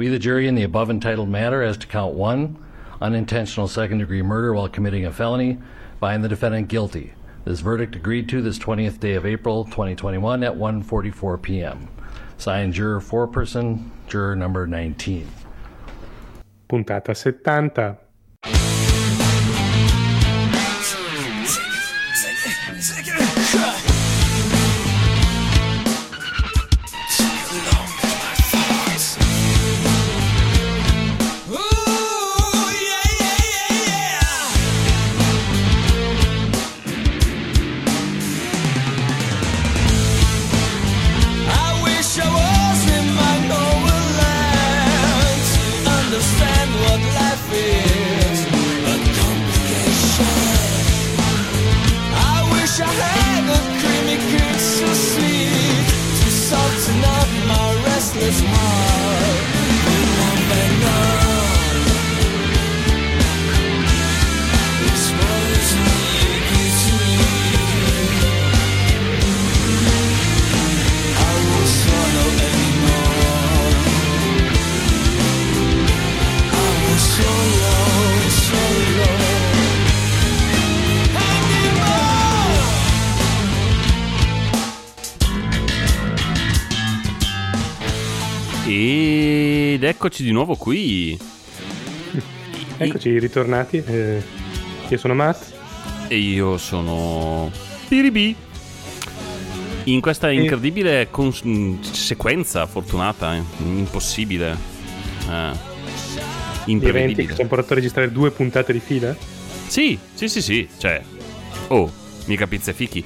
We, the jury, in the above entitled matter as to count one, unintentional second degree murder while committing a felony, find the defendant guilty. This verdict agreed to this 20th day of April 2021 at 1:44 p.m. Signed juror foreperson, juror number 19. Puntata 70. Eccoci di nuovo qui. Eccoci ritornati. eh, io sono Matt. E io sono Piribi. In questa incredibile cons- mh, sequenza fortunata, eh, impossibile, eh, imprevedibile. ci hanno portato a registrare due puntate di fila. Sì, sì, sì, sì, cioè, oh, mica pizza fichi.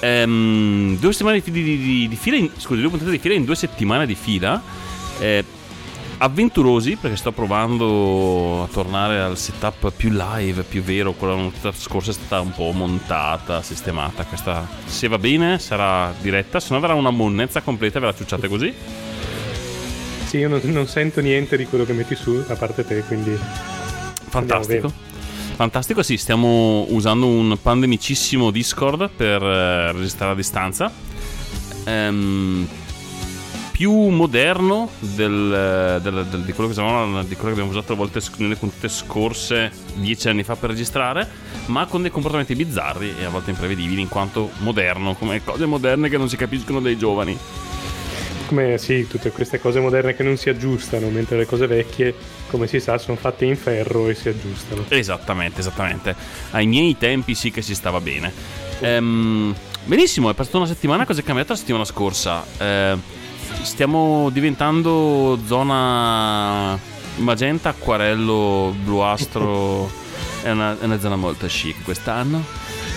Ehm, due settimane di, di- di- di fila, in, scusi, due puntate di fila in due settimane di fila. Eh, avventurosi perché sto provando a tornare al setup più live, più vero. Quella volta scorsa è stata un po' montata, sistemata. Questa, se va bene, sarà diretta, se no verrà una monnezza completa. Ve la ciucciate così. Sì, io non, non sento niente di quello che metti su, a parte te, quindi... Fantastico. Fantastico, sì, stiamo usando un pandemicissimo Discord per eh, registrare a distanza. Ehm, più moderno del- del- del- di, quello che usavamo- di quello che abbiamo usato a volte nelle puntate scorse dieci anni fa per registrare, ma con dei comportamenti bizzarri e a volte imprevedibili in quanto moderno, come cose moderne che non si capiscono dai giovani. Come sì, tutte queste cose moderne che non si aggiustano, mentre le cose vecchie, come si sa, sono fatte in ferro e si aggiustano. Esattamente, esattamente. Ai miei tempi sì che si stava bene. Ehm, benissimo, è passata una settimana. Cosa è cambiato la settimana scorsa? Eh, stiamo diventando zona magenta, acquarello, bluastro. è, una, è una zona molto chic quest'anno.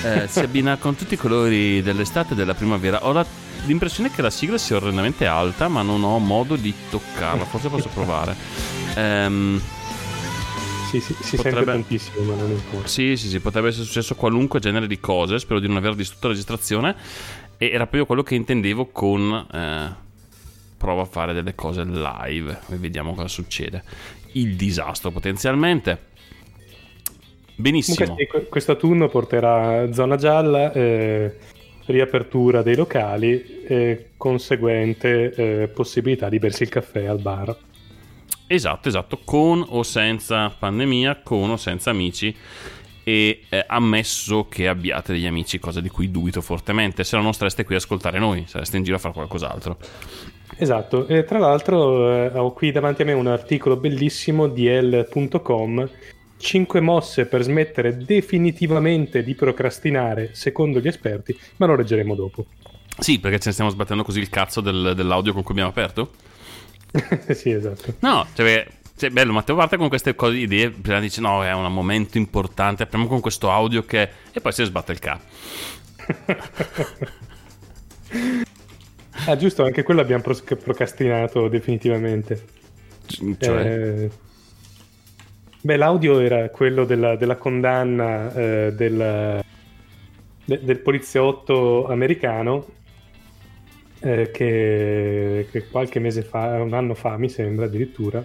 Eh, si abbina con tutti i colori dell'estate e della primavera. Ho la- l'impressione che la sigla sia orrendamente alta, ma non ho modo di toccarla. Forse posso provare. Ehm. Sì, sì, si Potrebbe- sente tantissimo, ma non importa. Sì, sì, sì, potrebbe essere successo qualunque genere di cose. Spero di non aver distrutto la registrazione. E era proprio quello che intendevo con eh, prova a fare delle cose live e vediamo cosa succede. Il disastro potenzialmente. Benissimo. Comunque sì, que- questo autunno porterà zona gialla, eh, riapertura dei locali e conseguente eh, possibilità di bersi il caffè al bar. Esatto, esatto, con o senza pandemia, con o senza amici. E eh, ammesso che abbiate degli amici, cosa di cui dubito fortemente, se no non stareste qui a ascoltare noi, sareste in giro a fare qualcos'altro. Esatto, e tra l'altro eh, ho qui davanti a me un articolo bellissimo di L.com 5 mosse per smettere definitivamente di procrastinare secondo gli esperti, ma lo leggeremo dopo. Sì, perché ce ne stiamo sbattendo così il cazzo del- dell'audio con cui abbiamo aperto. sì, esatto. No, cioè, cioè, bello, Matteo parte con queste cose, idee, prima dice no, è un momento importante, apriamo con questo audio che... e poi si sbatte il ca. Ah, giusto, anche quello abbiamo procrastinato definitivamente. Cioè, Eh, Beh, l'audio era quello della, della condanna eh, del, de- del poliziotto americano eh, che, che qualche mese fa, un anno fa mi sembra addirittura,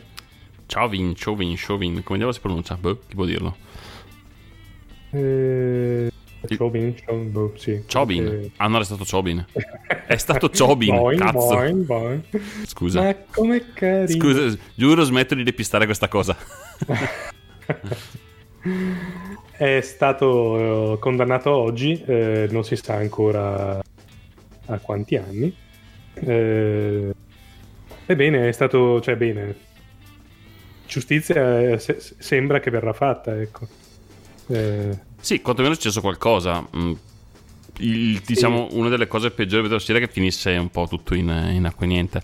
Chauvin, Chauvin, Chauvin, come diavolo si pronuncia? Boh, chi può dirlo? eh, Chobin, sì. Chobin. Eh, Hanno arrestato Chobin. È stato Chobin, boing, cazzo. boing, boing. Scusa. Ma com'è carino. Scusa, giuro smetto di depistare questa cosa. È stato eh, condannato oggi, eh, non si sa ancora a quanti anni. Eh, ebbene, è stato, cioè bene, giustizia eh, se- sembra che verrà fatta, ecco. Eh, Sì, quantomeno è successo qualcosa. Mm, il- diciamo, una delle cose peggiori della storia è che finisse un po' tutto in, in acqua e niente.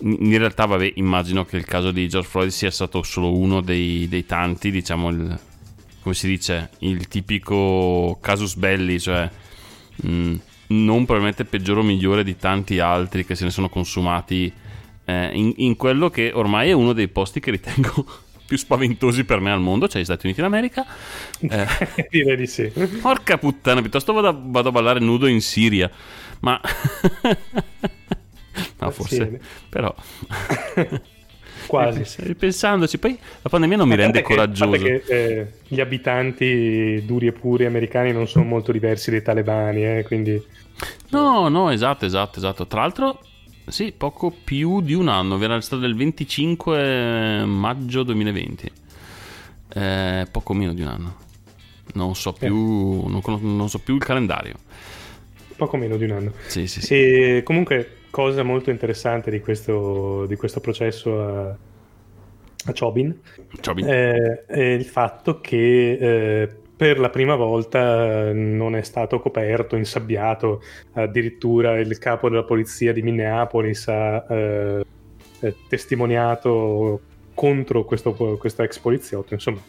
In realtà, vabbè, immagino che il caso di George Floyd sia stato solo uno dei, dei tanti, diciamo, il, come si dice, il tipico casus belli, cioè mm, non probabilmente peggiore o migliore di tanti altri che se ne sono consumati eh, in, in quello che ormai è uno dei posti che ritengo più spaventosi per me al mondo, cioè gli Stati Uniti d'America. Eh, direi di sì. Porca puttana, piuttosto vado a, vado a ballare nudo in Siria. Ma... no, forse... Sì. Però... Quasi. Ripensandoci, poi la pandemia non mi rende che- coraggioso. che, eh, gli abitanti duri e puri americani non sono molto diversi dai talebani, eh, quindi No, no, esatto, esatto, esatto. Tra l'altro, sì, poco più di un anno, era stato del 25 maggio 2020. Eh, poco meno di un anno. Non so più, non, conos- non so più il calendario. poco meno di un anno. Sì, sì, sì. E comunque, cosa molto interessante di questo, di questo processo a, a Chobin Ciao, Bin. eh, è il fatto che eh, per la prima volta non è stato coperto, insabbiato, addirittura il capo della polizia di Minneapolis ha eh, eh, testimoniato contro questo, questo ex poliziotto, insomma.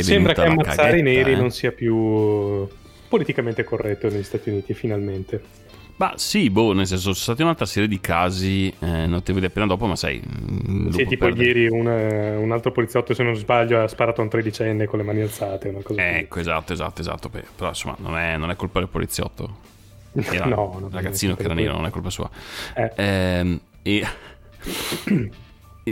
Sembra che ammazzare i caghetta, neri eh. non sia più politicamente corretto negli Stati Uniti, finalmente. Ma sì, boh, nel senso, sono stati un'altra serie di casi eh, notevoli appena dopo, ma sai... mm, Sì, tipo perde- ieri una- un altro poliziotto, se non sbaglio, ha sparato a un tredicenne con le mani alzate, una cosa così. Ecco, esatto, esatto, esatto. Beh, Però insomma, non è, non è colpa del poliziotto. Era No, no, ragazzino che era nero, non è colpa sua. Eh. Ehm, e...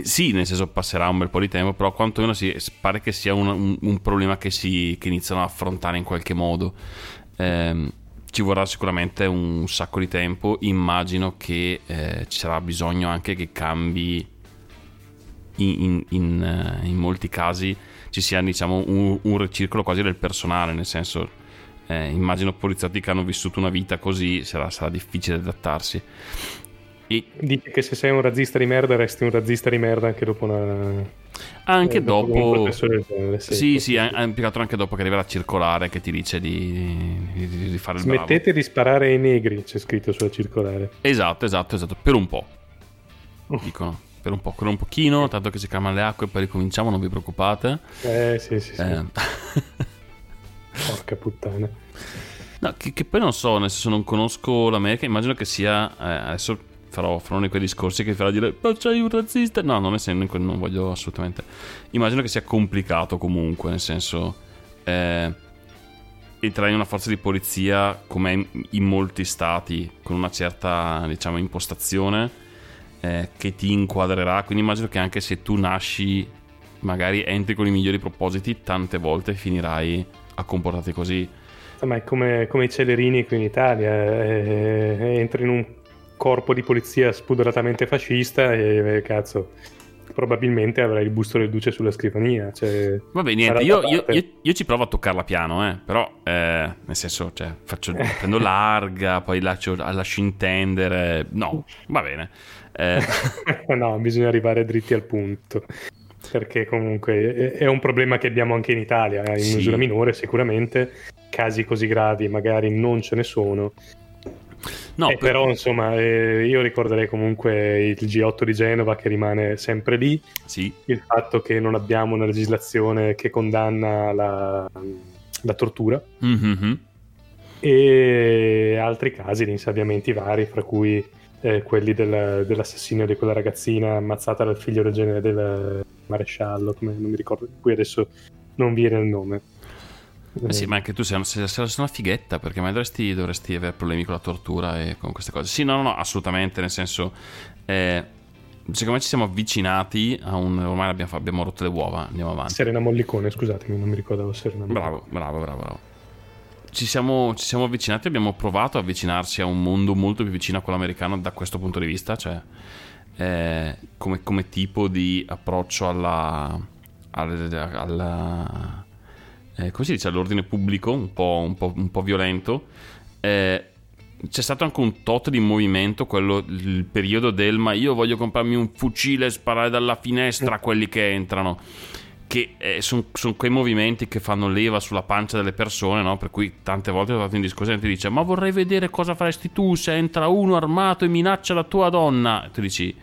sì, nel senso passerà un bel po' di tempo, però quantomeno si, pare che sia un, un- un problema che, si, che iniziano a affrontare in qualche modo. Ehm, ci vorrà sicuramente un sacco di tempo. Immagino che eh, ci sarà bisogno anche che cambi in, in- in, eh, molti casi ci sia diciamo un, un ricircolo quasi del personale, nel senso eh, immagino poliziotti che hanno vissuto una vita così sarà, sarà difficile adattarsi. E Dici che se sei un razzista di merda resti un razzista di merda anche dopo una... anche eh, dopo genere, sì. Sì, sì, ha ha impiegato anche dopo che arriva la circolare che ti dice di, di- di fare il bravo. Smettete di sparare ai negri, c'è scritto sulla circolare. Esatto, esatto, esatto, per un po'. Dicono, per un po', per un pochino, tanto che si calmano le acque e poi ricominciamo, non vi preoccupate. Eh, sì, sì, sì. Eh, Porca puttana. No, che, che poi non so, nel senso non conosco l'America, immagino che sia, eh, adesso farò, farò uno di quei discorsi che farà dire, ma c'hai un razzista? No, non, sen- non voglio assolutamente. Immagino che sia complicato comunque, nel senso, eh, entrare in una forza di polizia come in, in molti stati, con una certa, diciamo, impostazione eh, che ti inquadrerà, quindi immagino che anche se tu nasci, magari entri con i migliori propositi, tante volte finirai a comportarti così. Ma è come, come i celerini qui in Italia, eh, entri in un corpo di polizia spudoratamente fascista e eh, cazzo, probabilmente avrai il busto del duce sulla scrivania. Cioè, Vabbè, niente, io, io- io- io ci provo a toccarla piano, eh, però, eh, nel senso, cioè, faccio, prendo larga, poi lascio, lascio intendere, no, va bene. Eh, no, bisogna arrivare dritti al punto. Perché comunque è- è un problema che abbiamo anche in Italia, eh, in Sì. misura minore sicuramente, casi così gravi magari non ce ne sono, no, Eh, per- però insomma eh, io ricorderei comunque il G8 di Genova che rimane sempre lì, sì, il fatto che non abbiamo una legislazione che condanna la, la tortura Mhm. e altri casi di insabbiamenti vari, fra cui eh, quelli del- dell'assassinio di quella ragazzina ammazzata dal figlio del, gen- del maresciallo, come non mi ricordo, di cui adesso non viene il nome. Eh sì, ma anche tu sei, sei- sei una fighetta, perché mai dovresti, dovresti avere problemi con la tortura e con queste cose. Sì, no, no, no, assolutamente, nel senso, eh, secondo me ci siamo avvicinati a un... ormai abbiamo, abbiamo rotto le uova, andiamo avanti. Serena Mollicone, scusatemi, non mi ricordavo Serena Mollicone. Bravo, bravo, bravo, bravo. ci siamo, ci siamo avvicinati, abbiamo provato a avvicinarci a un mondo molto più vicino a quello americano da questo punto di vista, cioè eh, come, come tipo di approccio alla, alla, alla- eh, come si dice, all'ordine pubblico, un po', un po'- un po' violento. Eh, c'è stato anche un tot di movimento, quello, il periodo del ma io voglio comprarmi un fucile e sparare dalla finestra a quelli che entrano. Che sono quei movimenti che fanno leva sulla pancia delle persone, no? Per cui tante volte sono stato in discussione e ti dice: Ma vorrei vedere cosa faresti tu se entra uno armato e minaccia la tua donna. E tu dici: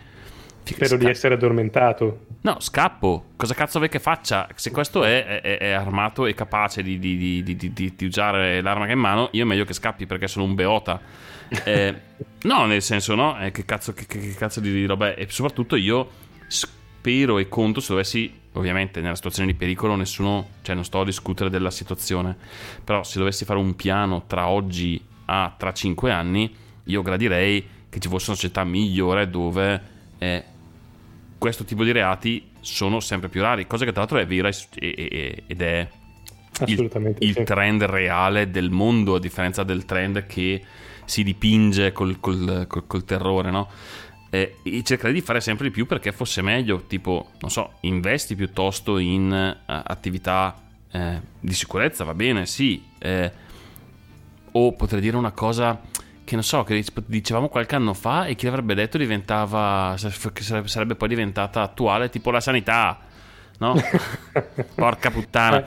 Spero di "Sca- essere addormentato. No, scappo. Cosa cazzo vuoi che faccia? Se questo è, è- è armato e capace di, di- di- di- di- di- di usare l'arma che ha in mano, io è meglio che scappi perché sono un beota. Eh, no, nel senso, no? Eh, che, cazzo, che, che- che cazzo di, di roba è? E soprattutto io spero e conto se dovessi, ovviamente nella situazione di pericolo nessuno, cioè non sto a discutere della situazione, però se dovessi fare un piano tra oggi a tra 5 anni, io gradirei che ci fosse una società migliore dove... eh, questo tipo di reati sono sempre più rari, cosa che tra l'altro è vera ed è il, Assolutamente. il trend reale del mondo, a differenza del trend che si dipinge col, col- col- col terrore, no? Eh, e cercare di fare sempre di più perché fosse meglio, tipo, non so, investi piuttosto in eh, attività eh, di sicurezza, va bene, sì, eh, o potrei dire una cosa che non so, che dicevamo qualche anno fa e chi l'avrebbe detto diventava, che sarebbe, sarebbe poi diventata attuale, tipo la sanità, no? Porca puttana. Ma,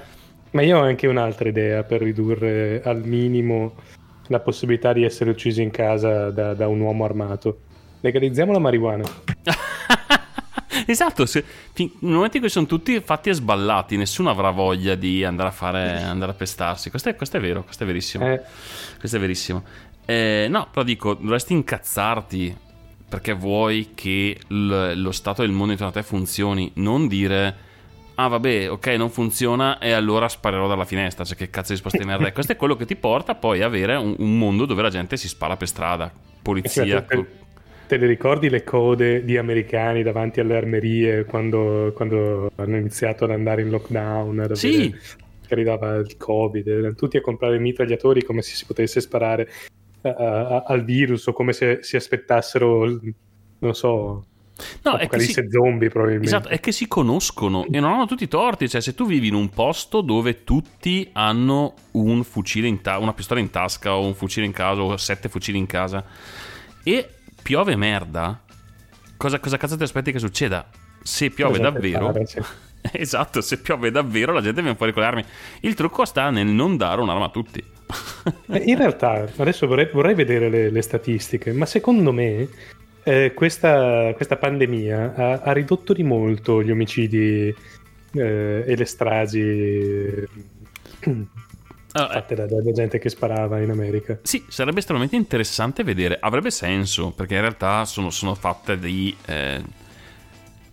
ma io ho anche un'altra idea per ridurre al minimo la possibilità di essere uccisi in casa da, da un uomo armato. Legalizziamo la marijuana. esatto, se, fin- nel momento in cui sono tutti fatti e sballati, nessuno avrà voglia di andare a fare, andare a pestarsi. Questo è, questo è vero, questo è verissimo. Eh, Questo è verissimo. Eh, no, però dico, dovresti incazzarti perché vuoi che l- lo stato del mondo intorno a te funzioni, non dire ah vabbè, ok, non funziona e allora sparerò dalla finestra, cioè che cazzo di risposta di merda è? Questo è quello che ti porta poi a avere un, un mondo dove la gente si spara per strada, polizia. te, te le ricordi le code di americani davanti alle armerie quando, quando hanno iniziato ad andare in lockdown? ad Sì. Che arrivava il covid, erano tutti a comprare mitragliatori come se si potesse sparare a- a- al virus o come se si aspettassero, non so, No, è che si- zombie probabilmente. Esatto, è che si conoscono e non hanno tutti i torti. Cioè, se tu vivi in un posto dove tutti hanno un fucile in ta- una pistola in tasca o un fucile in casa o sette fucili in casa e piove merda, cosa, cosa cazzo ti aspetti che succeda? Se piove Cosa davvero, aspettare, sì. esatto, se piove davvero la gente viene fuori con le armi. Il trucco sta nel non dare un'arma a tutti. Eh, In realtà, adesso vorrei, vorrei vedere le, le statistiche, ma secondo me eh, questa, questa pandemia ha, ha ridotto di molto gli omicidi eh, e le stragi eh, fatte da, da gente che sparava in America. Sì, sarebbe estremamente interessante vedere. Avrebbe senso, perché in realtà sono, sono fatte di eh,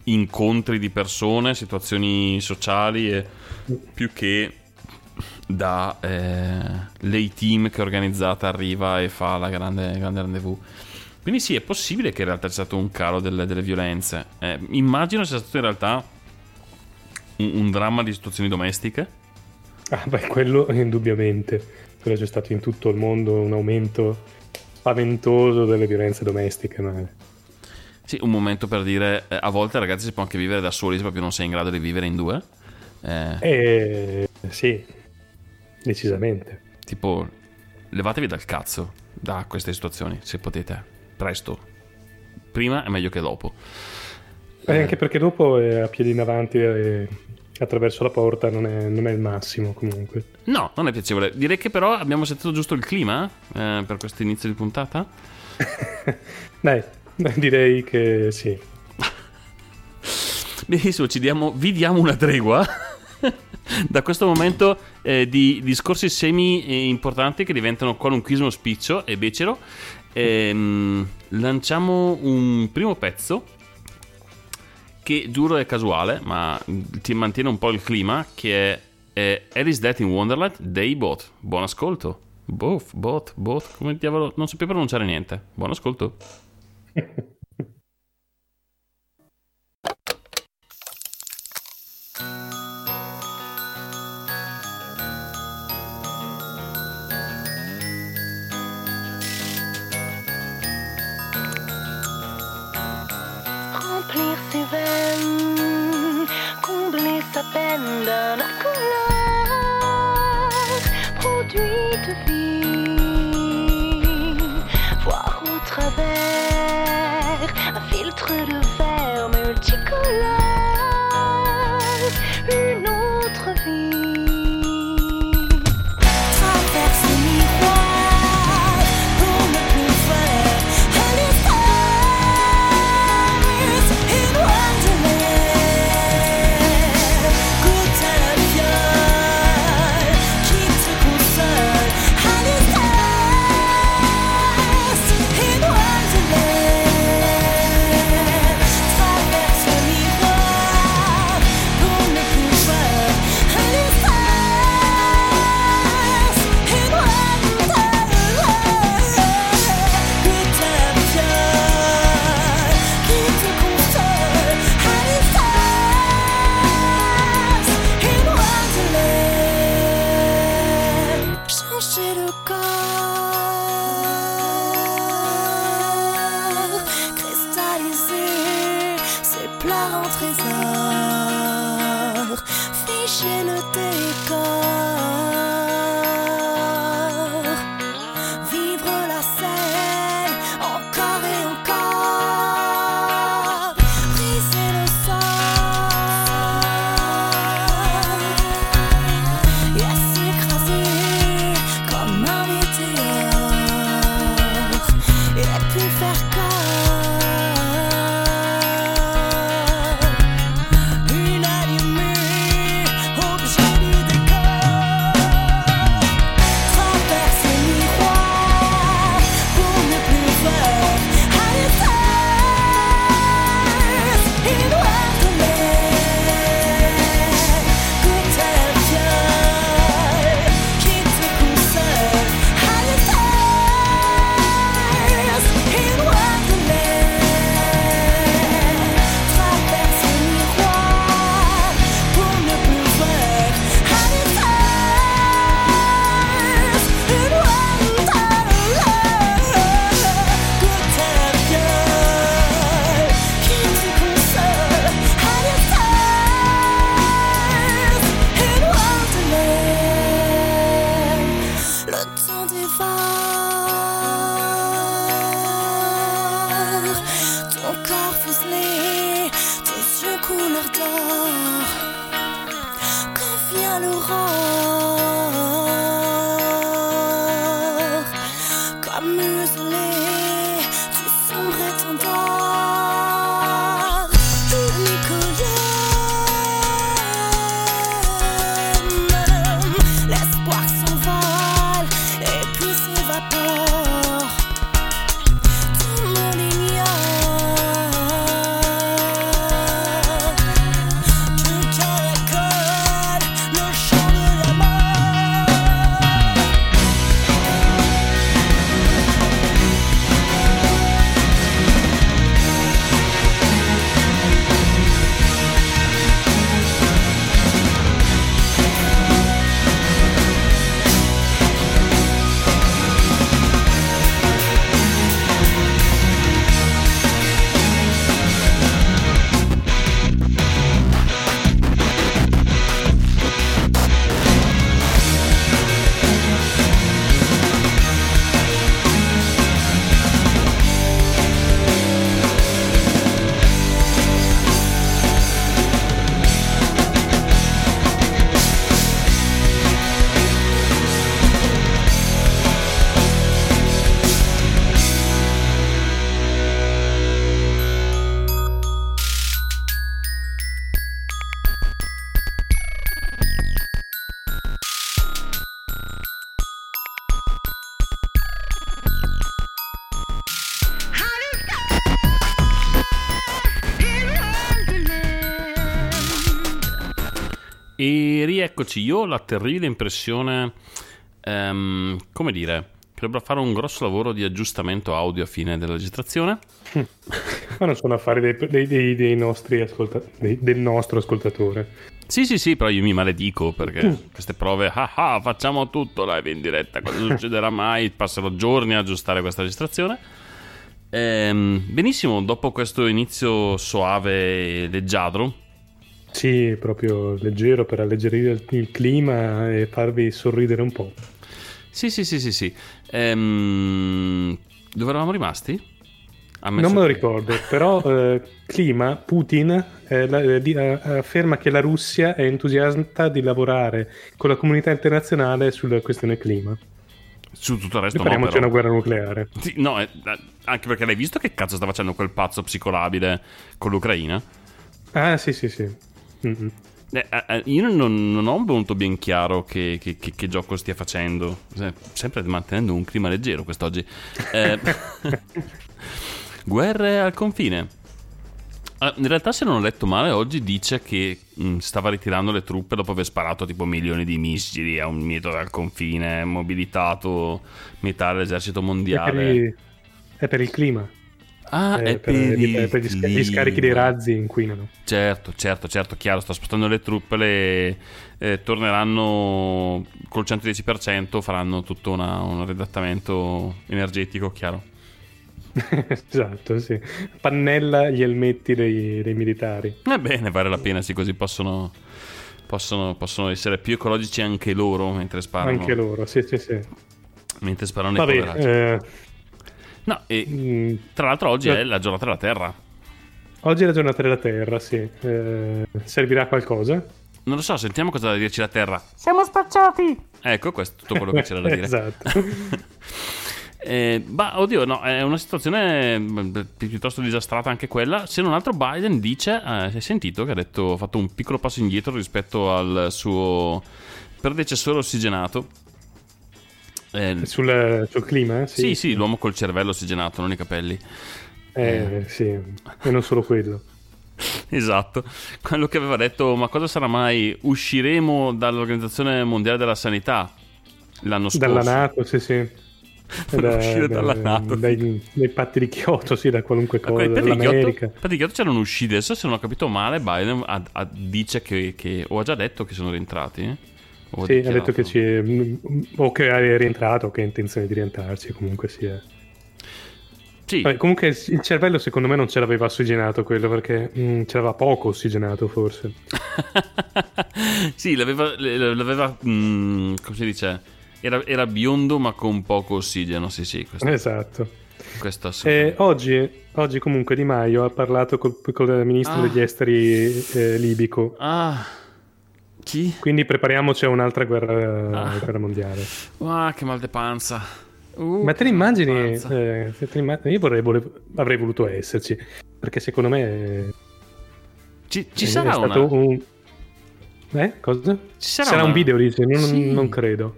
incontri di persone, situazioni sociali, e più che da eh, lei team che organizzata arriva e fa la grande, grande rendezvous. Quindi sì, è possibile che in realtà c'è stato un calo delle, delle violenze. Eh, immagino sia stato in realtà un, un dramma di situazioni domestiche. Ah, beh, quello indubbiamente. Quello c'è stato in tutto il mondo un aumento spaventoso delle violenze domestiche. Ma... Sì, un momento per dire, eh, a volte ragazzi si può anche vivere da soli se proprio non sei in grado di vivere in due. Eh, Eh, sì, decisamente. Tipo, levatevi dal cazzo da queste situazioni, se potete. Presto. Prima è meglio che dopo. Eh, anche perché dopo è a piedi in avanti e attraverso la porta non è, non è il massimo comunque. No, non è piacevole. Direi che però abbiamo sentito giusto il clima eh, per questo inizio di puntata. Dai, direi che sì. Benissimo, ci diamo, vi diamo una tregua. da questo momento eh, di discorsi semi eh, importanti che diventano qualunquismo spiccio e becero, ehm, lanciamo un primo pezzo che giuro è casuale, ma ti mantiene un po' il clima, che è, è Alice Death in Wonderland dei Bot. Buon ascolto. Both, bot, bot, come diavolo, non più pronunciare niente. Buon ascolto. la couleur, produit de vie, voir au travers un filtre de dici, io ho la terribile impressione, um, come dire, che dovrò fare un grosso lavoro di aggiustamento audio a fine della registrazione. Ma non sono affari dei, dei, dei, dei nostri ascoltatori, del nostro ascoltatore. Sì, sì, sì, però io mi maledico perché mm. queste prove, ah ah, facciamo tutto live in diretta, cosa succederà mai? Passerò giorni a aggiustare questa registrazione. Ehm, benissimo, dopo questo inizio soave e leggiadro, sì, proprio leggero per alleggerire il, il clima e farvi sorridere un po'. Sì, sì, sì, sì, sì. Ehm, dove eravamo rimasti? Non me lo ricordo, però eh, clima, Putin eh, la- eh, di- eh, afferma che la Russia è entusiasta di lavorare con la comunità internazionale sulla questione clima. Su tutto il resto no, Prepariamoci però. una guerra nucleare. Sì, no, eh, anche perché l'hai visto che cazzo sta facendo quel pazzo psicolabile con l'Ucraina? Ah, sì, sì, sì. Mm-mm. Eh, io non, non ho molto ben chiaro che, che- che- che gioco stia facendo. Se- Sempre mantenendo un clima leggero quest'oggi. Eh, guerre al confine. Ah, In realtà, se non ho letto male, oggi dice che mh, stava ritirando le truppe dopo aver sparato tipo milioni di missili a un mito dal confine, mobilitato metà dell'esercito È, per mondiale. i- è per il clima. Ah, Eh, è per, per, il per gli, gli scarichi dei razzi inquinano. Certo, certo, certo, chiaro, sta spostando le truppe, le, eh, torneranno col 110%, faranno tutto una- un redattamento energetico, chiaro. esatto, sì. Pannella gli elmetti dei, dei militari. Ebbene, vale la pena, sì, così possono, possono, possono essere più ecologici anche loro mentre sparano. Anche loro, sì, sì, sì. Mentre sparano i Vabbè, poveracci. eh, No, e mm, tra l'altro oggi è la giornata della Terra. oggi è la giornata della Terra, sì. Eh, servirà a qualcosa? Non lo so, sentiamo cosa ha da dirci la Terra. Siamo spacciati! Ecco, questo è tutto quello che c'era da dire. esatto. Eh, bah, oddio, no, è una situazione beh, piuttosto disastrata anche quella. Se non altro, Biden dice: eh, Hai sentito che ha detto, ha fatto un piccolo passo indietro rispetto al suo predecessore ossigenato. Eh, Sul, sul clima? eh? sì, sì, l'uomo col cervello ossigenato, non i capelli. Eh, sì, e non solo quello. Esatto, quello che aveva detto: Ma cosa sarà mai? Usciremo dall'Organizzazione Mondiale della Sanità l'anno scorso. Dalla Nato, sì, sì. Per uscire dalla NATO. Dai, dai patti di Kyoto, sì, da qualunque cosa, Kyoto, dall'America. per di Kyoto c'erano usciti. Adesso, se non ho capito male, Biden ha- ha- dice che, che- o ha già detto che sono rientrati. Eh? O Sì, ha detto che ci è, o che è rientrato o che ha intenzione di rientrarci, comunque sia. Sì, Vabbè, comunque il cervello secondo me non ce l'aveva ossigenato quello perché mm, ce l'aveva poco ossigenato forse. sì, l'aveva, l'aveva, mm, come si dice? Era, era biondo ma con poco ossigeno. Sì, sì, questo, Esatto. questo E assolutamente. oggi, oggi comunque Di Maio ha parlato col, col ministro Ah. degli esteri eh, libico, Ah, chi? quindi prepariamoci a un'altra guerra, Ah. guerra mondiale. Ah, che mal de panza. Uh, Ma te ne immagini? eh, io vorrei, volevo- avrei voluto esserci, perché secondo me eh, Ci, ci sarà una... un... Eh? Cosa? Ci sarà sarà una- un video, dice? Non, Sì. non credo.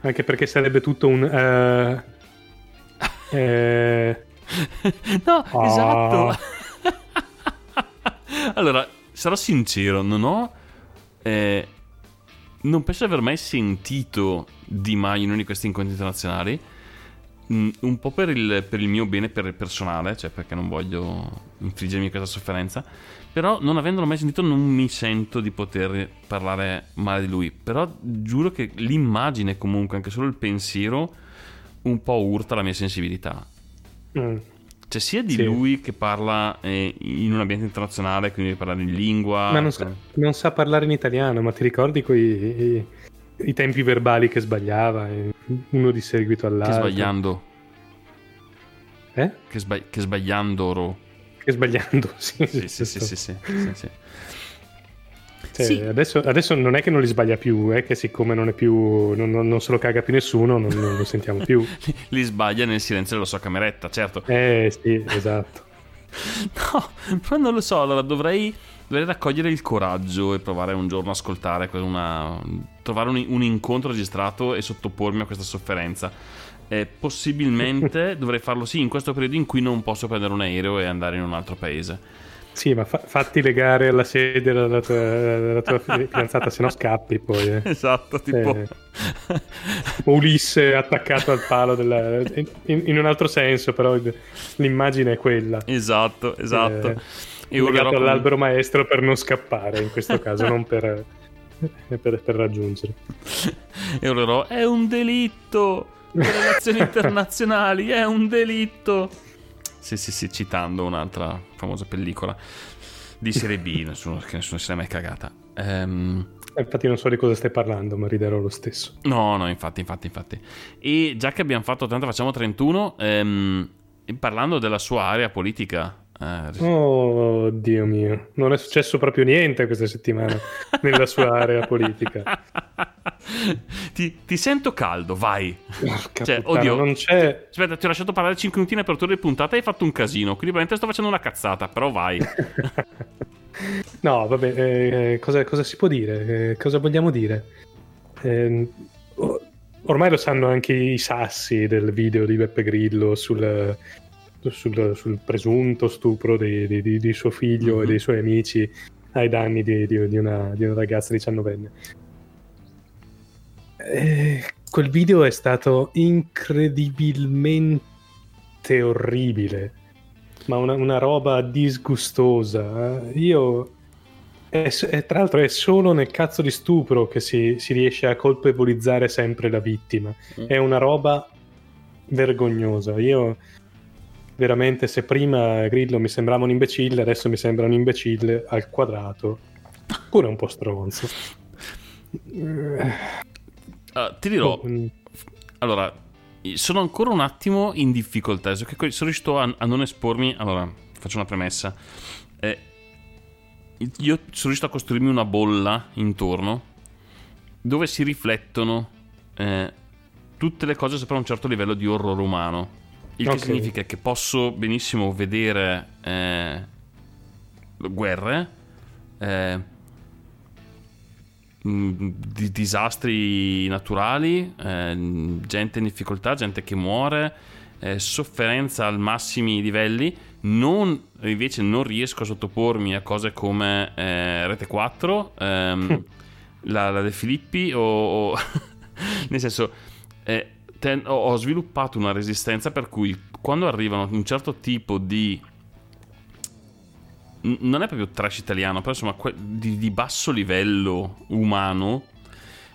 Anche perché sarebbe tutto un... eh, eh, no, Ah. esatto. allora, sarò sincero, non ho. Eh, non penso di aver mai sentito Di Maio in uno di questi incontri internazionali. Mm, un po' per il, per il mio bene per personale, cioè perché non voglio infliggermi questa sofferenza. Però, non avendolo mai sentito, non mi sento di poter parlare male di lui. Però giuro che l'immagine, comunque, anche solo il pensiero, un po' urta la mia sensibilità. mm. Cioè, sia di Sì. lui che parla eh, in un ambiente internazionale, quindi deve parlare in lingua. Ma non sa, non sa parlare in italiano, ma ti ricordi quei i, i tempi verbali che sbagliava, eh, uno di seguito Che all'altro? sbagliando. Eh? Che, sbag- che sbagliandoro. Che sbagliando, sì. Sì, sì, sì, sì, sì, sì, sì. Cioè, Sì. Adesso, adesso non è che non li sbaglia più, è che siccome non è più. non, non- non se lo caga più nessuno, non, non lo sentiamo più. Li sbaglia nel silenzio della sua cameretta, certo. Eh sì, esatto. No, però non lo so, allora dovrei, dovrei raccogliere il coraggio e provare un giorno a ascoltare una, trovare un, un incontro registrato e sottopormi a questa sofferenza. Eh, possibilmente dovrei farlo sì in questo periodo in cui non posso prendere un aereo e andare in un altro paese. Sì, ma fa- fatti legare alla sede della tua, della tua fidanzata, se no scappi poi. eh. Esatto, tipo... Eh. Ulisse attaccato al palo della... in, in un altro senso, però l'immagine è quella. Esatto, esatto. Eh, e urlerò legato come- all'albero maestro per non scappare in questo caso, non per, per, per raggiungere. E urlerò, è un delitto! Le relazioni internazionali, è un delitto! Sì, sì, sì, citando un'altra famosa pellicola. di serie B, nessuno, che nessuno se l'è mai cagata. Eh, Infatti non so di cosa stai parlando, ma riderò lo stesso. no, no, infatti, infatti, infatti. E già che abbiamo fatto 30, facciamo 31. ehm, parlando della sua area politica. Eh, Oh, Dio mio, non è successo proprio niente questa settimana nella sua area politica. ti, ti sento caldo, vai. Porca Cioè, puttana, oddio. non c'è... Aspetta, ti ho lasciato parlare 5 minuti in apertura di puntata e hai fatto un casino. Quindi probabilmente sto facendo una cazzata, però vai. No, vabbè, eh, cosa, cosa si può dire? Eh, cosa vogliamo dire? Eh, ormai lo sanno anche i sassi del video di Beppe Grillo sul, sul- sul presunto stupro di, di- di- di suo figlio Mhm. e dei suoi amici ai danni di, di- di una, di una ragazza diciannovenne. Eh, quel video è stato incredibilmente orribile ma una, una roba disgustosa. eh. Io. è è- tra l'altro, è solo nel cazzo di stupro che si, si riesce a colpevolizzare sempre la vittima. Mm. È una roba vergognosa. Io. Veramente, se prima Grillo mi sembrava un imbecille, adesso mi sembra un imbecille al quadrato. Pure un po' stronzo. Ah, ti dirò, Mm, allora, sono ancora un attimo in difficoltà. sono riuscito a, a non espormi. Allora, faccio una premessa. Eh, io sono riuscito a costruirmi una bolla intorno dove si riflettono eh, tutte le cose sopra un certo livello di orrore umano. Il che Ok. significa che posso benissimo vedere eh, guerre, eh, mh, di- disastri naturali, eh, gente in difficoltà, gente che muore, eh, sofferenza al massimi livelli. Non, invece non riesco a sottopormi a cose come eh, Rete 4, ehm, la, la De Filippi o... o- nel senso, eh, ten- ho, sviluppato una resistenza per cui quando arrivano un certo tipo di... Non è proprio trash italiano, però insomma que- di, di basso livello umano,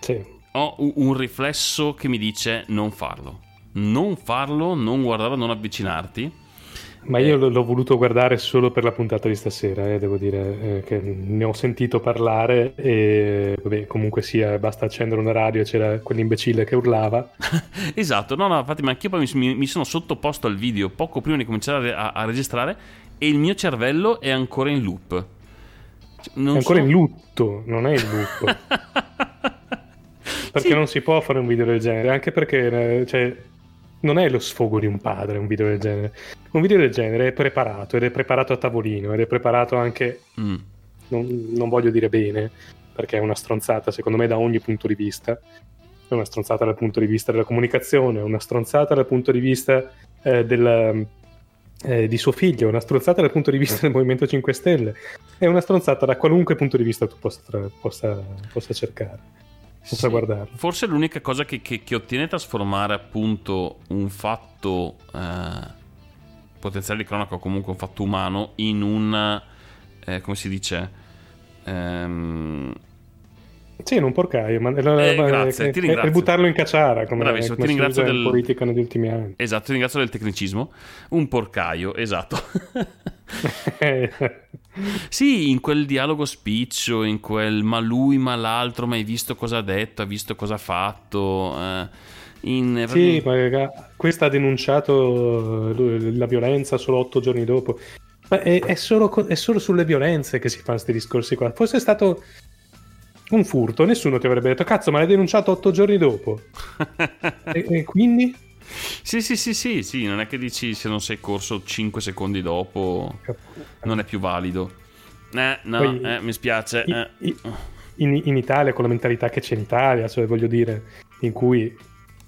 sì. ho un riflesso che mi dice non farlo. Non farlo, non guardarlo, non avvicinarti. Ma io l- l'ho voluto guardare solo per la puntata di stasera, eh, devo dire eh, che ne ho sentito parlare e vabbè, comunque sia, basta accendere una radio e c'era quell'imbecille che urlava. Esatto, no, no, infatti, ma anch'io poi mi, mi- mi sono sottoposto al video poco prima di cominciare a, a registrare e il mio cervello è ancora in loop. Cioè, non è ancora so- in lutto, non è in lutto. perché Sì. non si può fare un video del genere, anche perché eh, cioè, non è lo sfogo di un padre un video del genere. Un video del genere è preparato ed è preparato a tavolino ed è preparato anche Mm. non, non voglio dire bene, perché è una stronzata secondo me da ogni punto di vista. È una stronzata dal punto di vista della comunicazione, è una stronzata dal punto di vista eh, del, eh, di suo figlio, è una stronzata dal punto di vista del Movimento 5 Stelle, è una stronzata da qualunque punto di vista tu possa, possa, possa cercare, possa Sì. guardarlo. Forse l'unica cosa che, che- che ottiene è trasformare appunto un fatto eh, potenziale di cronaca o comunque un fatto umano in un, eh, come si dice, ehm, Sì, in un porcaio, ma, Eh, ma- grazie, è- ti è- ringrazio. è buttarlo in cacciara, come, Bravissimo, come ti ringrazio del- politica negli ultimi anni. esatto, ti ringrazio del tecnicismo, un porcaio, esatto. Sì, in quel dialogo spiccio, in quel ma lui, ma l'altro, ma hai visto cosa ha detto, ha visto cosa ha fatto. eh, in- Sì, ma raga, questa ha denunciato eh, la violenza solo otto giorni dopo. Ma è, è solo, è solo sulle violenze che si fanno questi discorsi qua. Fosse stato un furto, nessuno ti avrebbe detto cazzo, ma l'hai denunciato otto giorni dopo. e, e quindi? Sì, sì, sì, sì, sì, non è che dici se non sei corso 5 secondi dopo non è più valido. Eh, no, Poi- eh, mi spiace. I- eh. in, in Italia, con la mentalità che c'è in Italia, cioè voglio dire, in cui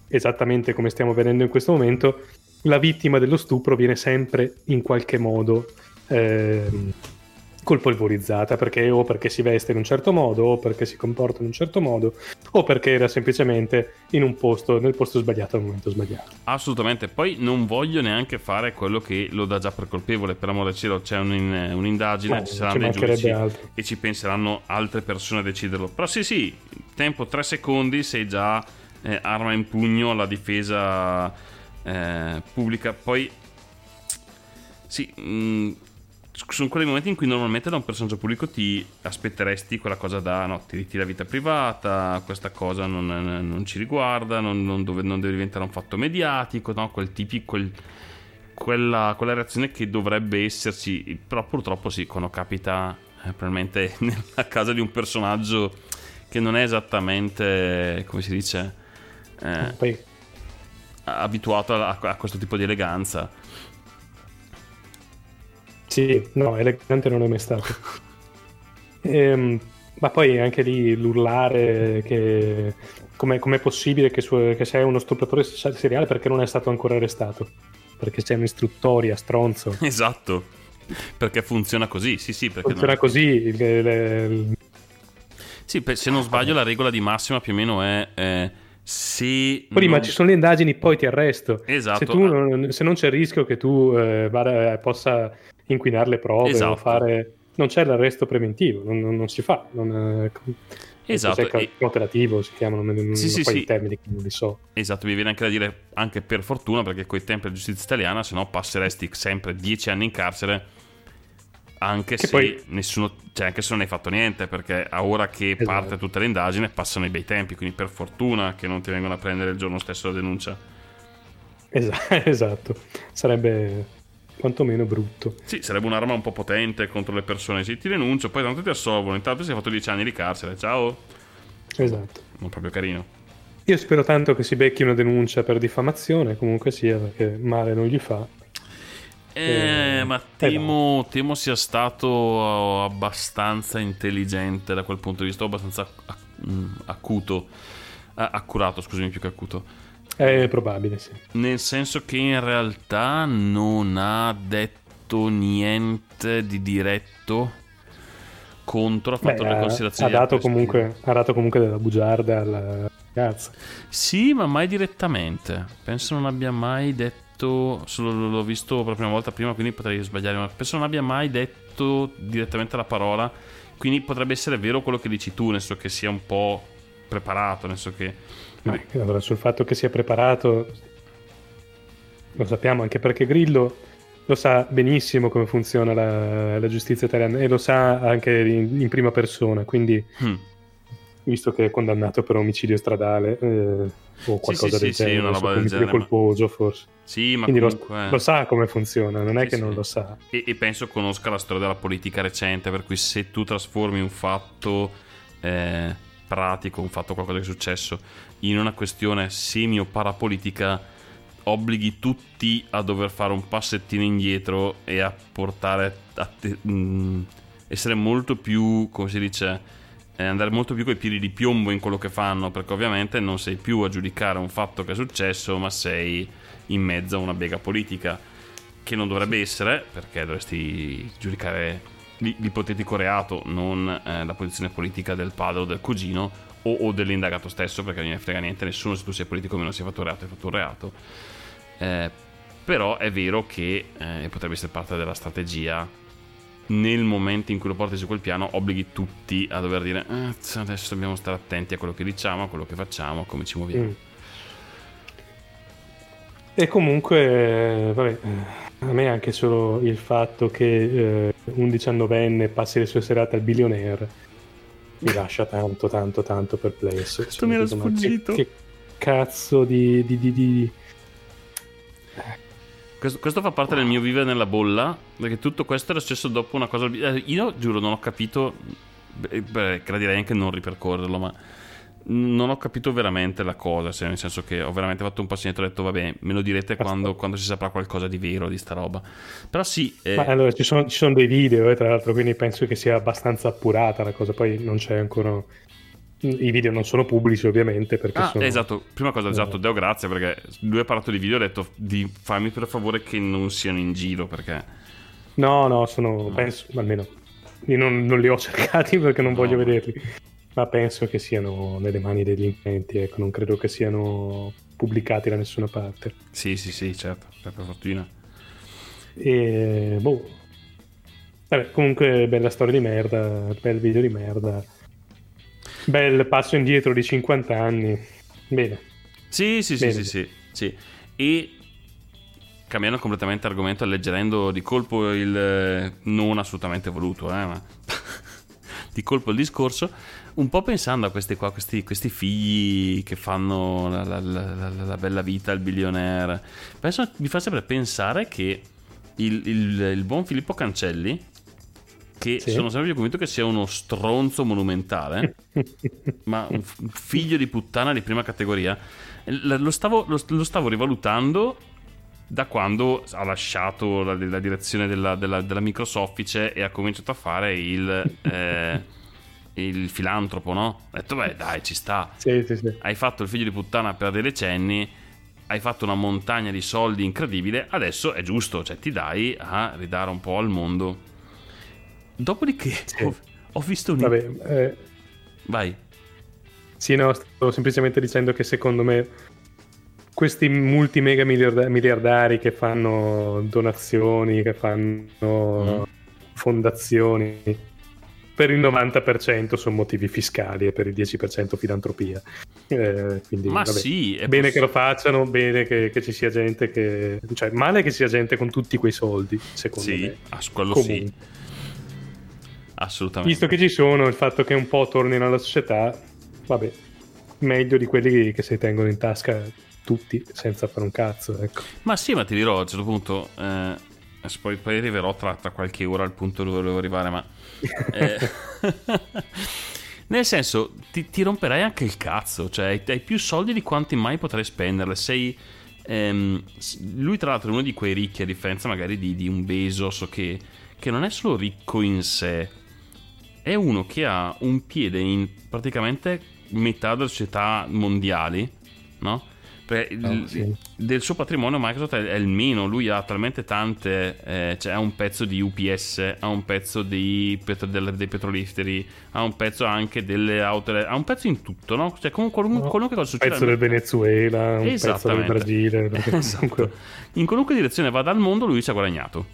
esattamente come stiamo vedendo in questo momento, la vittima dello stupro viene sempre in qualche modo ehm, colpevolizzata perché o perché si veste in un certo modo o perché si comporta in un certo modo o perché era semplicemente in un posto nel posto sbagliato al momento sbagliato. Assolutamente, poi non voglio neanche fare quello che lo dà già per colpevole, per amore del cielo c'è un- un'indagine, No, ci ci saranno dei giudici altro. e ci penseranno altre persone a deciderlo. Però sì, sì, tempo 3 secondi sei già eh, arma in pugno alla difesa eh, pubblica. Poi sì, mh, sono quei momenti in cui normalmente da un personaggio pubblico ti aspetteresti quella cosa da no, ti ritira vita privata, questa cosa non, non ci riguarda, non, non dove- non deve diventare un fatto mediatico, no? quel tipico, quel- quella, quella reazione che dovrebbe esserci, però purtroppo sì, quando capita eh, probabilmente nella casa di un personaggio che non è esattamente, come si dice, eh, abituato a, a questo tipo di eleganza. Sì, no, elegante non è mai stato. Ehm, ma poi anche lì l'urlare che com'è, com'è possibile che, suo- che sei uno stupratore se- seriale perché non è stato ancora arrestato? Perché sei un'istruttoria, stronzo. Esatto, perché funziona così, sì sì, Funziona non- così. il- il- il- Sì, se non sbaglio la regola di massima più o meno è eh, se... Poi, ma non- ci sono le indagini, poi ti arresto. Esatto. Se, tu non, se non c'è il rischio che tu eh, vada- eh, possa inquinare le prove Esatto. o fare... Non c'è l'arresto preventivo, non, non- non si fa. Non, Esatto, cos'è, e- cautelativo si chiamano, non, Sì, sì, i termini che non li so. Esatto, mi viene anche da dire anche per fortuna perché coi tempi della giustizia italiana se no passeresti sempre dieci anni in carcere anche Che se poi- nessuno, cioè anche se non hai fatto niente perché a ora che Esatto. parte tutta l'indagine passano i bei tempi, quindi per fortuna che non ti vengono a prendere il giorno stesso la denuncia. Esa- esatto, sarebbe quantomeno brutto. Sì, sarebbe un'arma un po' potente contro le persone. Sì, ti denuncio, poi tanto ti assolvono. Intanto si è fatto 10 anni di carcere. Ciao. Esatto. Non proprio carino. Io spero tanto che si becchi una denuncia per diffamazione, comunque sia, perché male non gli fa. Eh, Eh, ma eh, temo, temo sia stato abbastanza intelligente da quel punto di vista, abbastanza mm, acuto. Accurato, scusami, più che acuto. È probabile, sì. Nel senso che in realtà non ha detto niente di diretto contro, ha fatto Beh, le considerazioni. ha dato comunque, ha dato comunque della bugiarda alla ragazza. Sì, ma mai direttamente. Penso non abbia mai detto. Solo l'ho visto per la prima volta prima, quindi potrei sbagliare. Ma penso non abbia mai detto direttamente la parola. Quindi potrebbe essere vero quello che dici tu, nel senso che sia un po' preparato, nel senso che. Ma allora, sul fatto che sia preparato, lo sappiamo anche perché Grillo lo sa benissimo come funziona la, la giustizia italiana e lo sa anche in, in prima persona. Quindi, Hmm. visto che è condannato per omicidio stradale eh, o qualcosa sì, del sì, genere, non so, del genere, ma- colposo forse. Sì, ma Quindi lo, comunque. lo sa come funziona, non è Sì, che sì. non lo sa. E, e penso conosca la storia della politica recente, per cui se tu trasformi un fatto eh, pratico, un fatto qualcosa che è successo, in una questione semi o parapolitica, obblighi tutti a dover fare un passettino indietro e a portare a te- mh, essere molto più, come si dice, eh, andare molto più coi piedi di piombo in quello che fanno, perché ovviamente non sei più a giudicare un fatto che è successo, ma sei in mezzo a una bega politica che non dovrebbe essere, perché dovresti giudicare l'ipotetico reato, non eh, la posizione politica del padre o del cugino o, o dell'indagato stesso, perché non ne frega niente nessuno se tu sei politico o meno sia fatto un reato, hai fatto un reato. Eh, però è vero che eh, potrebbe essere parte della strategia nel momento in cui lo porti su quel piano obblighi tutti a dover dire "Eh, z- adesso dobbiamo stare attenti a quello che diciamo, a quello che facciamo, a come ci muoviamo. Mm. E comunque, vabbè, eh, a me anche solo il fatto che eh, un diciannovenne passi le sue serate al billionaire mi lascia tanto, tanto, tanto perplesso. Questo mi era Cioè, dico, ma sfuggito. Che, che cazzo di... di, di, di- Questo, questo fa parte del mio vivere nella bolla, perché tutto questo era successo dopo una cosa... eh, Io giuro, non ho capito, beh, beh, gradirei anche non ripercorrerlo, ma non ho capito veramente la cosa, cioè nel senso che ho veramente fatto un passo indietro e ho detto, vabbè, me lo direte quando, quando si saprà qualcosa di vero di sta roba. Però sì, eh, Ma allora ci sono, ci sono dei video, eh, tra l'altro, quindi penso che sia abbastanza appurata la cosa. Poi non c'è ancora. I video non sono pubblici, ovviamente. Perché Ah, sono... esatto, prima cosa, Eh. esatto, Deo grazie perché lui ha parlato di video e ha detto di fammi per favore che non siano in giro perché... No, no, sono. Penso, almeno. Io non, non li ho cercati perché non No. voglio vederli. Ma penso che siano nelle mani degli intenti. Ecco, non credo che siano pubblicati da nessuna parte. Sì, sì, sì, certo, per fortuna. E. Boh. Vabbè, comunque, bella storia di merda. Bel video di merda. Bel passo indietro di 50 anni. Bene. Sì, sì, sì, Bene. sì, sì, sì. E cambiando completamente argomento, alleggerendo di colpo il eh, non assolutamente voluto, eh, ma di colpo il discorso, un po' pensando a questi qua, questi, questi figli che fanno la, la- la- la- la bella vita, il billionaire. Penso, mi fa sempre pensare che il, il- il buon Filippo Cancelli, che Sì. sono sempre più convinto che sia uno stronzo monumentale, ma un figlio di puttana di prima categoria, lo stavo, lo- lo stavo rivalutando da quando ha lasciato la, la direzione della, della, della microsoffice e ha cominciato a fare il, eh, il filantropo, no? Ho detto, beh, dai, ci sta. Sì, sì, sì. Hai fatto il figlio di puttana per dei decenni, hai fatto una montagna di soldi incredibile, adesso è giusto, cioè ti dai a ridare un po' al mondo. Dopodiché ho, ho visto un... Vabbè, eh, Vai. sì, no, stavo semplicemente dicendo che secondo me questi multi mega miliarda- miliardari che fanno donazioni, che fanno Mm. fondazioni, per il 90% sono motivi fiscali e per il 10% filantropia. Eh, quindi, Ma vabbè. sì, Bene poss- che lo facciano, bene che, che ci sia gente che... Cioè, male che sia gente con tutti quei soldi, secondo Sì, me. ass- quello Comunque. sì, assolutamente. Visto che ci sono, il fatto che un po' tornino alla società, vabbè, meglio di quelli che si tengono in tasca tutti senza fare un cazzo, ecco. Ma sì, ma ti dirò a un certo punto. eh, adesso poi, poi arriverò tra, tra qualche ora al punto dove volevo arrivare, ma. eh, nel senso, ti, ti romperai anche il cazzo. Cioè, hai, hai più soldi di quanti mai potrai spenderle. Sei. ehm, lui, tra l'altro, è uno di quei ricchi, a differenza magari di, di un Bezos, che, che non è solo ricco in sé, è uno che ha un piede in praticamente metà delle società mondiali, no? Il- Oh, sì. del suo patrimonio Microsoft è, è il meno, lui ha talmente tante, eh, cioè ha un pezzo di UPS, ha un pezzo di petro- delle- dei petroliferi, ha un pezzo anche delle auto, ha un pezzo in tutto, no? Cioè comunque, qualunque, No, qualunque cosa Un succeda... pezzo del Venezuela, un pezzo del. Brasile. Esatto. comunque- In qualunque direzione vada al mondo lui ci ha guadagnato.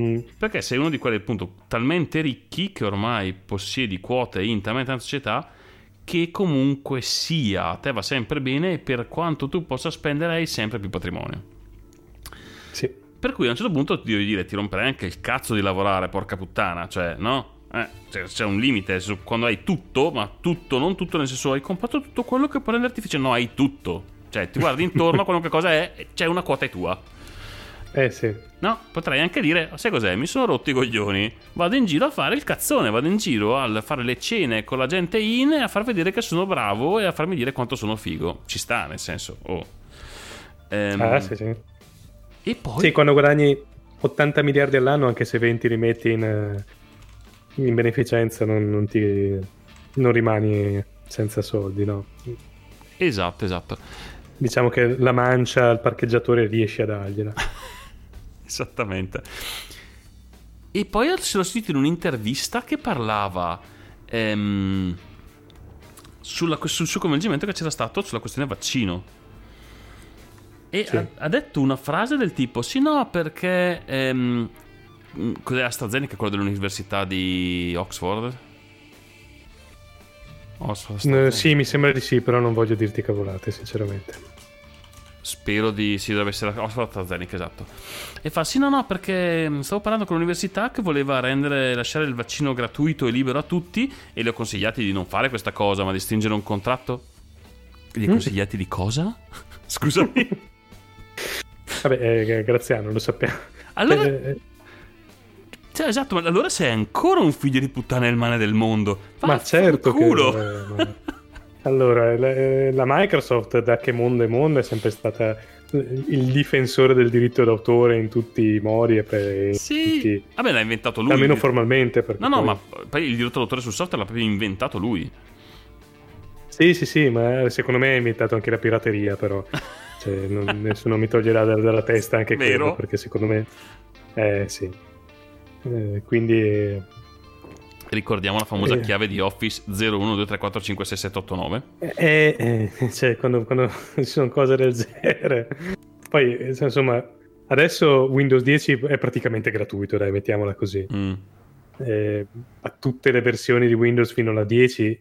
Mm, Perché sei uno di quelli appunto talmente ricchi che ormai possiedi quote in talmente tante società che comunque sia a te va sempre bene e per quanto tu possa spendere hai sempre più patrimonio. sì. Per cui a un certo punto ti devi dire ti romperai anche il cazzo di lavorare, porca puttana, cioè no? Eh, cioè, c'è un limite quando hai tutto, ma tutto, non tutto nel senso hai comprato tutto quello che può renderti felice, no, hai tutto. Cioè ti guardi intorno, qualunque cosa è, c'è una quota è tua. Eh sì. No, potrei anche dire, sai cos'è? Mi sono rotti i coglioni. Vado in giro a fare il cazzone, vado in giro a fare le cene con la gente in e a far vedere che sono bravo e a farmi dire quanto sono figo. Ci sta, nel senso, oh. Ehm, Ah, sì, sì. E poi... Sì, quando guadagni 80 miliardi all'anno, anche se 20 li metti in, eh, in beneficenza, non, non ti, non rimani senza soldi, no? Esatto, esatto. Diciamo che la mancia al parcheggiatore riesci a dargliela. Esattamente. E poi l'ho sentito in un'intervista che parlava ehm, sulla- sul suo convincimento che c'era stato sulla questione vaccino. E Sì. ha, ha detto una frase del tipo: Sì, no, perché. ehm, cos'è AstraZeneca? Quello dell'università di Oxford? Oxford Eh, sì, mi sembra di sì, però non voglio dirti cavolate, sinceramente. Spero di sì, dovrebbe essere Oxford AstraZeneca, esatto. E fa: Sì, no, no, perché mh, stavo parlando con l'università che voleva rendere, lasciare il vaccino gratuito e libero a tutti e le ho consigliati di non fare questa cosa, ma di stringere un contratto. Gli hai Mm. consigliati di cosa? Scusami. Vabbè, eh, Graziano, lo sappiamo. Allora, Eh, cioè, esatto, ma allora sei ancora un figlio di puttana nel mane del mondo. ma certo che... culo. eh, ma- Allora, la, la Microsoft da che mondo è mondo è sempre stata il difensore del diritto d'autore in tutti i modi e per Sì, tutti- vabbè, l'ha inventato lui. almeno formalmente. perché No, no, poi- ma poi il diritto d'autore sul software l'ha proprio inventato lui. Sì, sì, sì, ma secondo me ha inventato anche la pirateria, però Cioè, non- nessuno mi toglierà da- dalla testa anche Vero. quello, perché secondo me... Eh, sì. Eh, quindi... Ricordiamo la famosa Eh. chiave di Office 0123456789. Eh, eh, cioè, quando, quando ci sono cose del genere. Poi, eh, insomma, adesso Windows 10 è praticamente gratuito, dai, mettiamola così. Mm. Eh, a tutte le versioni di Windows fino alla 10,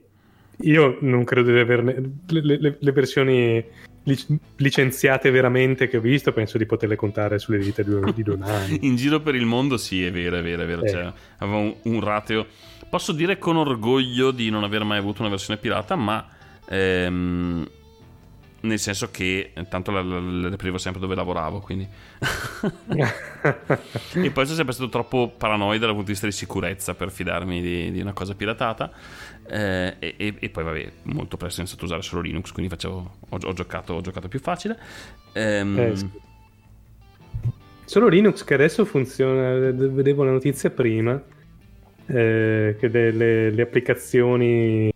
io non credo di averne. Le, le- le versioni lic- licenziate veramente che ho visto, penso di poterle contare sulle dita di, di due mani. In giro per il mondo sì, è vero, è vero, è vero. Eh. Cioè, aveva un, un rateo. Posso dire con orgoglio di non aver mai avuto una versione pirata, ma ehm, nel senso che eh, tanto la, la, la reprivo sempre dove lavoravo, quindi. e poi sono sempre stato troppo paranoico dal punto di vista di sicurezza per fidarmi di, di una cosa piratata. Eh, e, e- poi, vabbè, molto presto ho iniziato a usare solo Linux, quindi facevo, ho, ho giocato, ho giocato più facile. Ehm, Eh, sì. Solo Linux che adesso funziona, vedevo la notizia prima, eh, che delle le applicazioni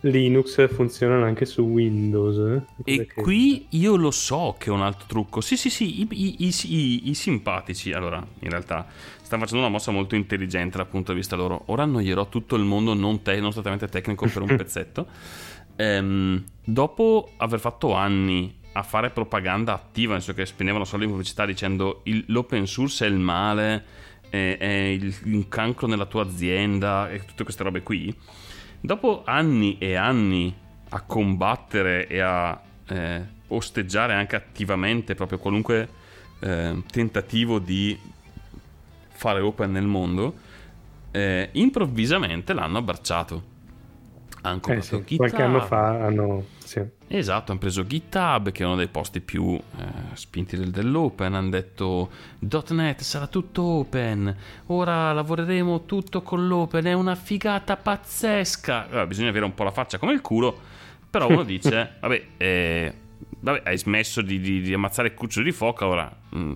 Linux funzionano anche su Windows. eh. E che- qui io lo so che è un altro trucco. Sì, sì, sì, i- i- i- i simpatici. Allora, in realtà, stanno facendo una mossa molto intelligente dal punto di vista loro. Ora annoierò tutto il mondo non, te- non strettamente tecnico per un pezzetto. Ehm, dopo aver fatto anni a fare propaganda attiva, nel senso che spendevano soldi in pubblicità dicendo il- l'open source è il male, è, è il, un cancro nella tua azienda e tutte queste robe qui. Dopo anni e anni a combattere e a eh, osteggiare anche attivamente proprio qualunque eh, tentativo di fare open nel mondo, eh, improvvisamente l'hanno abbracciato. Hanno Eh comprato sì, qualche anno GitHub. fa hanno... Sì. Esatto, hanno preso GitHub, che è uno dei posti più eh, spinti del- dell'open, hanno detto .NET sarà tutto open, ora lavoreremo tutto con l'open, è una figata pazzesca. Allora, bisogna avere un po' la faccia come il culo, però uno dice, vabbè, eh, vabbè, hai smesso di, di- di ammazzare il cucciolo di foca, ora mm,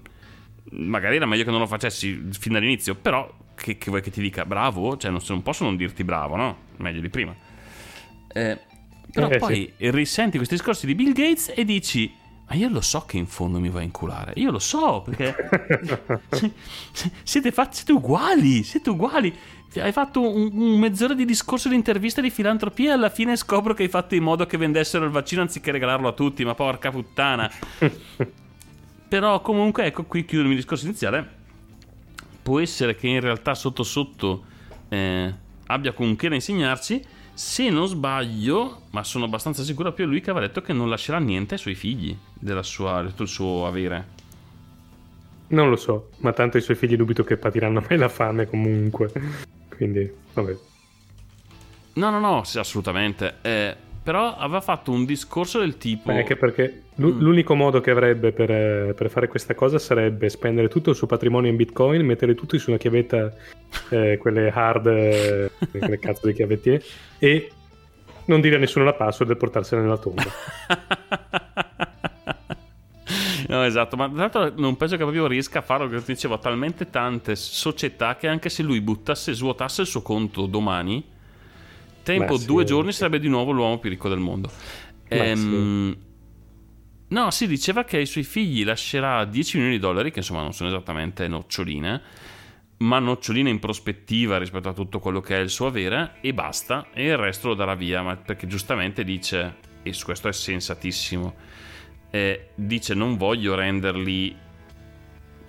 magari era meglio che non lo facessi fin dall'inizio, però che, che vuoi che ti dica bravo? Cioè non, non posso non dirti bravo, no? Meglio di prima. Eh, però Eh, poi risenti questi discorsi di Bill Gates e dici: Ma io lo so che in fondo mi va a inculare. Io lo so perché si- si- siete, fatti, siete uguali. Siete uguali. Hai fatto un, un mezz'ora di discorso di intervista di filantropia e alla fine scopro che hai fatto in modo che vendessero il vaccino anziché regalarlo a tutti. Ma porca puttana. Però comunque, ecco qui chiudo il mio discorso iniziale. Può essere che in realtà sotto sotto eh, abbia comunque da insegnarci. Se non sbaglio, ma sono abbastanza sicuro, più lui che aveva detto che non lascerà niente ai suoi figli della sua, del suo avere. Non lo so, ma tanto i suoi figli dubito che patiranno mai la fame comunque. Quindi, vabbè. No, no, no, sì, assolutamente. Eh, però aveva fatto un discorso del tipo... Ma anche perché Mm. l'unico modo che avrebbe per, eh, per fare questa cosa sarebbe spendere tutto il suo patrimonio in bitcoin, mettere tutto su una chiavetta, eh, quelle hard, eh, quelle cazzo di chiavetti, e non dire a nessuno la password e portarsela nella tomba. No, esatto, ma tra l'altro non penso che proprio riesca a farlo, perché dicevo, talmente tante società che anche se lui buttasse, svuotasse il suo conto domani, tempo sì, due giorni sarebbe di nuovo l'uomo più ricco del mondo. Ehm, No, si diceva che ai suoi figli lascerà 10 milioni di dollari, che insomma non sono esattamente noccioline, ma noccioline in prospettiva rispetto a tutto quello che è il suo avere, e basta, e il resto lo darà via, ma perché giustamente dice, e su questo è sensatissimo, eh, dice non voglio renderli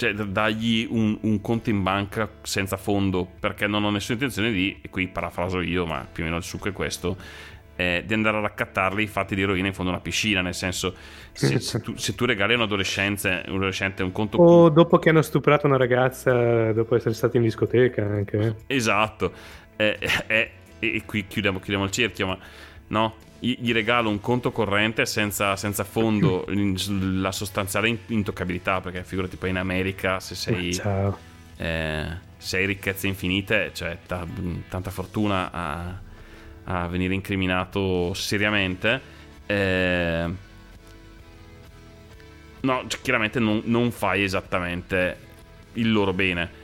cioè dargli un, un conto in banca senza fondo perché non ho nessuna intenzione di e qui parafraso io ma più o meno il succo è questo eh, di andare a raccattarli fatti di eroina in fondo a una piscina nel senso se, se tu, se tu regali a un adolescente un adolescente un conto o dopo che hanno stuprato una ragazza dopo essere stati in discoteca anche. eh. Esatto, Eh, eh, e qui chiudiamo, chiudiamo il cerchio, ma no, gli, regalo un conto corrente senza, senza fondo la sostanziale in- intoccabilità, perché figurati poi in America se sei, eh, se hai ricchezze infinite, cioè ta- tanta fortuna a, a venire incriminato seriamente. Eh, no, cioè, chiaramente non, non fai esattamente il loro bene.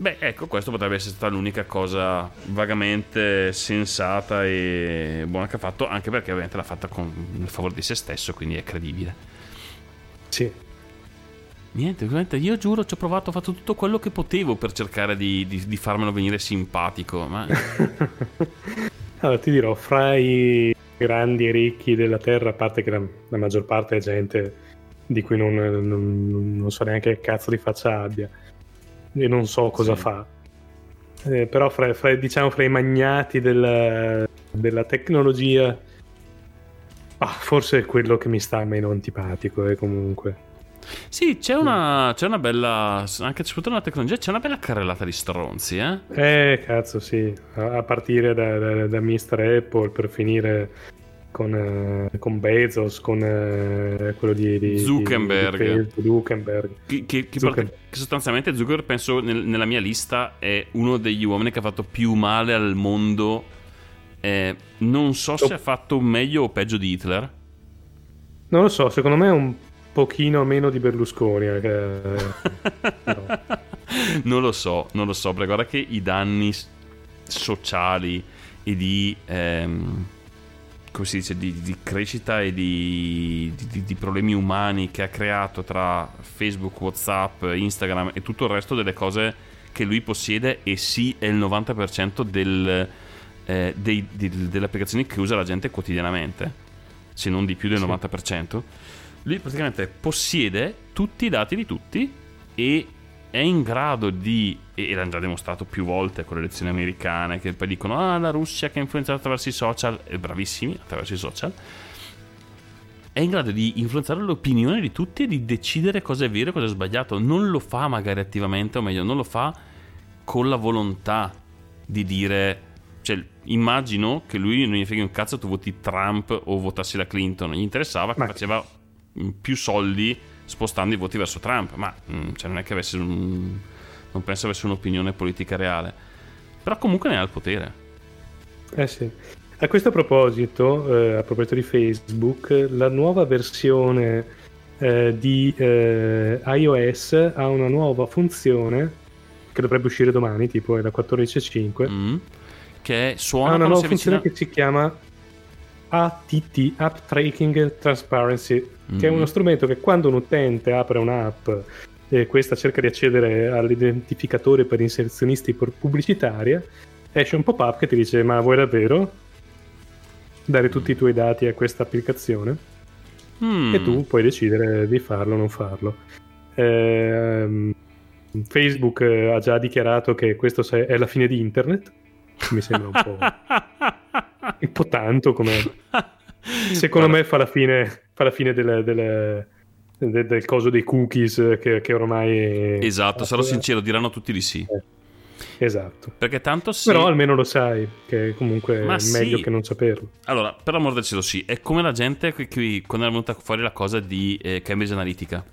Beh, ecco, questo potrebbe essere stata l'unica cosa vagamente sensata e buona che ha fatto, anche perché ovviamente l'ha fatta con il favore di se stesso, quindi è credibile. Sì. Niente, veramente, io giuro, ci ho provato, ho fatto tutto quello che potevo per cercare di, di- di farmelo venire simpatico, ma allora ti dirò, fra i grandi e ricchi della Terra, a parte che la, la maggior parte è gente di cui non, non- non so neanche che cazzo di faccia abbia e non so cosa Sì. fa. Eh, però fra, fra- diciamo fra i magnati della, della tecnologia Ah, forse è quello che mi sta meno antipatico, eh, comunque. Sì, c'è una, c'è una bella. Anche soprattutto nella tecnologia, c'è una bella carrellata di stronzi, eh? Eh, cazzo, sì. A, a partire da, da, da Mr. Apple per finire con, eh, con Bezos, con eh, quello di, di- Zuckerberg. di- Zuckerberg. Che, che- che Zuckerberg. che sostanzialmente Zuckerberg, penso, nel- nella mia lista, è uno degli uomini che ha fatto più male al mondo. Eh, non so se Oh. ha fatto meglio o peggio di Hitler. Non lo so, secondo me è un pochino meno di Berlusconi. eh, che- però. non lo so, non lo so, perché guarda che i danni sociali e di, ehm, come si dice, di, di crescita e di, di- di problemi umani che ha creato tra Facebook, Whatsapp, Instagram e tutto il resto delle cose che lui possiede e sì è il 90% del, eh, dei- delle applicazioni che usa la gente quotidianamente, se non di più del Sì. 90%. Lui praticamente possiede tutti i dati di tutti e è in grado di, e l'hanno già dimostrato più volte con le elezioni americane, che poi dicono, ah, la Russia che ha influenzato attraverso i social, e bravissimi attraverso i social, è in grado di influenzare l'opinione di tutti e di decidere cosa è vero e cosa è sbagliato. Non lo fa magari attivamente, o meglio, non lo fa con la volontà di dire... Cioè, immagino che lui non gli frega un cazzo tu voti Trump o votassi la Clinton. Gli interessava che Ma- faceva più soldi spostando i voti verso Trump. Ma mm, cioè, non è che avesse un... Non penso avesse un'opinione politica reale. Però comunque ne ha il potere. Eh sì. A questo proposito, eh, a proposito di Facebook, la nuova versione eh, di eh, iOS ha una nuova funzione che dovrebbe uscire domani, tipo è la 14.5. Mm. Che ha suona una quando nuova funzione avvicina... che si chiama ATT, App Tracking Transparency, che è uno strumento che quando un utente apre un'app e questa cerca di accedere all'identificatore per inserzionisti pu- pubblicitaria, esce un pop-up che ti dice ma vuoi davvero dare tutti i tuoi dati a questa applicazione? Mm. E tu puoi decidere di farlo o non farlo. Ehm, Facebook eh, ha già dichiarato che questo se- è la fine di internet. Mi sembra un po', un po' tanto come... Secondo me fa la fine, fa la fine del, del- del- del coso dei cookies che, che ormai... Esatto, sarò sincero, diranno tutti di sì. Esatto. Perché tanto sì. Però almeno lo sai, che comunque Ma è meglio sì. che non saperlo. Allora, per amor del cielo, sì. È come la gente qui, qui- quando è venuta fuori la cosa di eh, Cambridge Analytica.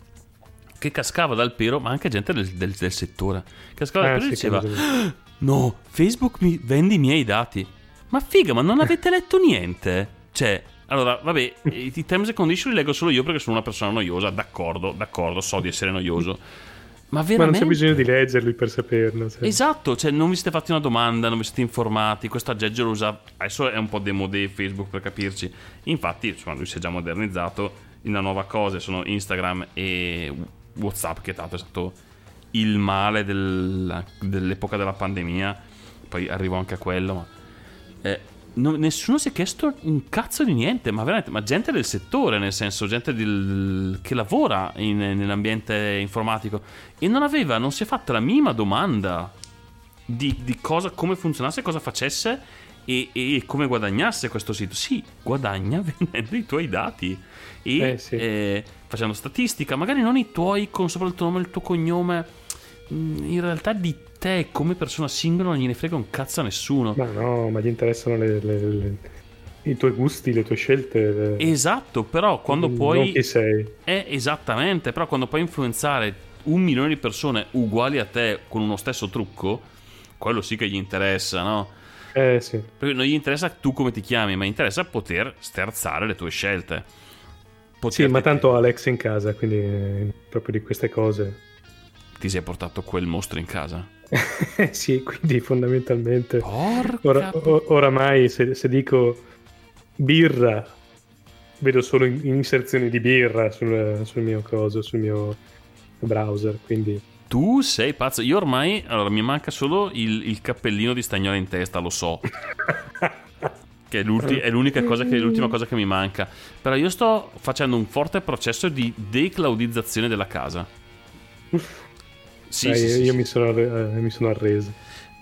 Che cascava dal pero, ma anche gente del, del- del settore. Cascava dal Eh, pero e sì, diceva: sì. No, Facebook mi vende i miei dati. Ma figa, ma non avete letto niente? Cioè, allora, vabbè, i terms and condition li leggo solo io perché sono una persona noiosa. D'accordo, d'accordo, so di essere noioso. Ma Ma veramente. non c'è bisogno di leggerli per saperlo. sai. Esatto, cioè non vi siete fatti una domanda, non vi siete informati, questo aggeggio lo usa, adesso è un po' demodé Facebook per capirci, infatti insomma lui si è già modernizzato, la nuova cosa sono Instagram e Whatsapp che tanto è stato il male del- dell'epoca della pandemia, poi arrivo anche a quello, ma eh, no- nessuno si è chiesto un cazzo di niente, ma veramente, ma gente del settore, nel senso, gente del- che lavora in- nell'ambiente informatico e non aveva, non si è fatta la minima domanda di, di cosa, come funzionasse, cosa facesse e, e come guadagnasse questo sito. Sì, guadagna vendendo i tuoi dati e Eh, sì. eh, facendo statistica, magari non i tuoi con sopra il tuo nome e il tuo cognome. In realtà di te come persona singola non gliene frega un cazzo a nessuno. Ma no, ma gli interessano le- le- le- i tuoi gusti, le tue scelte. Esatto, però quando non puoi... chi sei. Eh, esattamente, però quando puoi influenzare un milione di persone uguali a te con uno stesso trucco, quello sì che gli interessa, no? Eh sì. Perché non gli interessa tu come ti chiami, ma interessa poter sterzare le tue scelte. Sì, Poterti- ma tanto Alex in casa, quindi eh, proprio di queste cose. Ti sei portato quel mostro in casa. sì, quindi fondamentalmente... Porca... Ora- o- oramai se, se dico birra, vedo solo in- inserzioni di birra sul, sul mio coso, sul mio browser, quindi... Tu sei pazzo. Io ormai, allora, mi manca solo il, il cappellino di stagnola in testa, lo so. che è, è l'unica cosa che, l'ultima cosa che mi manca. Però io sto facendo un forte processo di declaudizzazione della casa. Sì, Dai, sì, sì, io. Mi, sono, eh, mi sono arreso.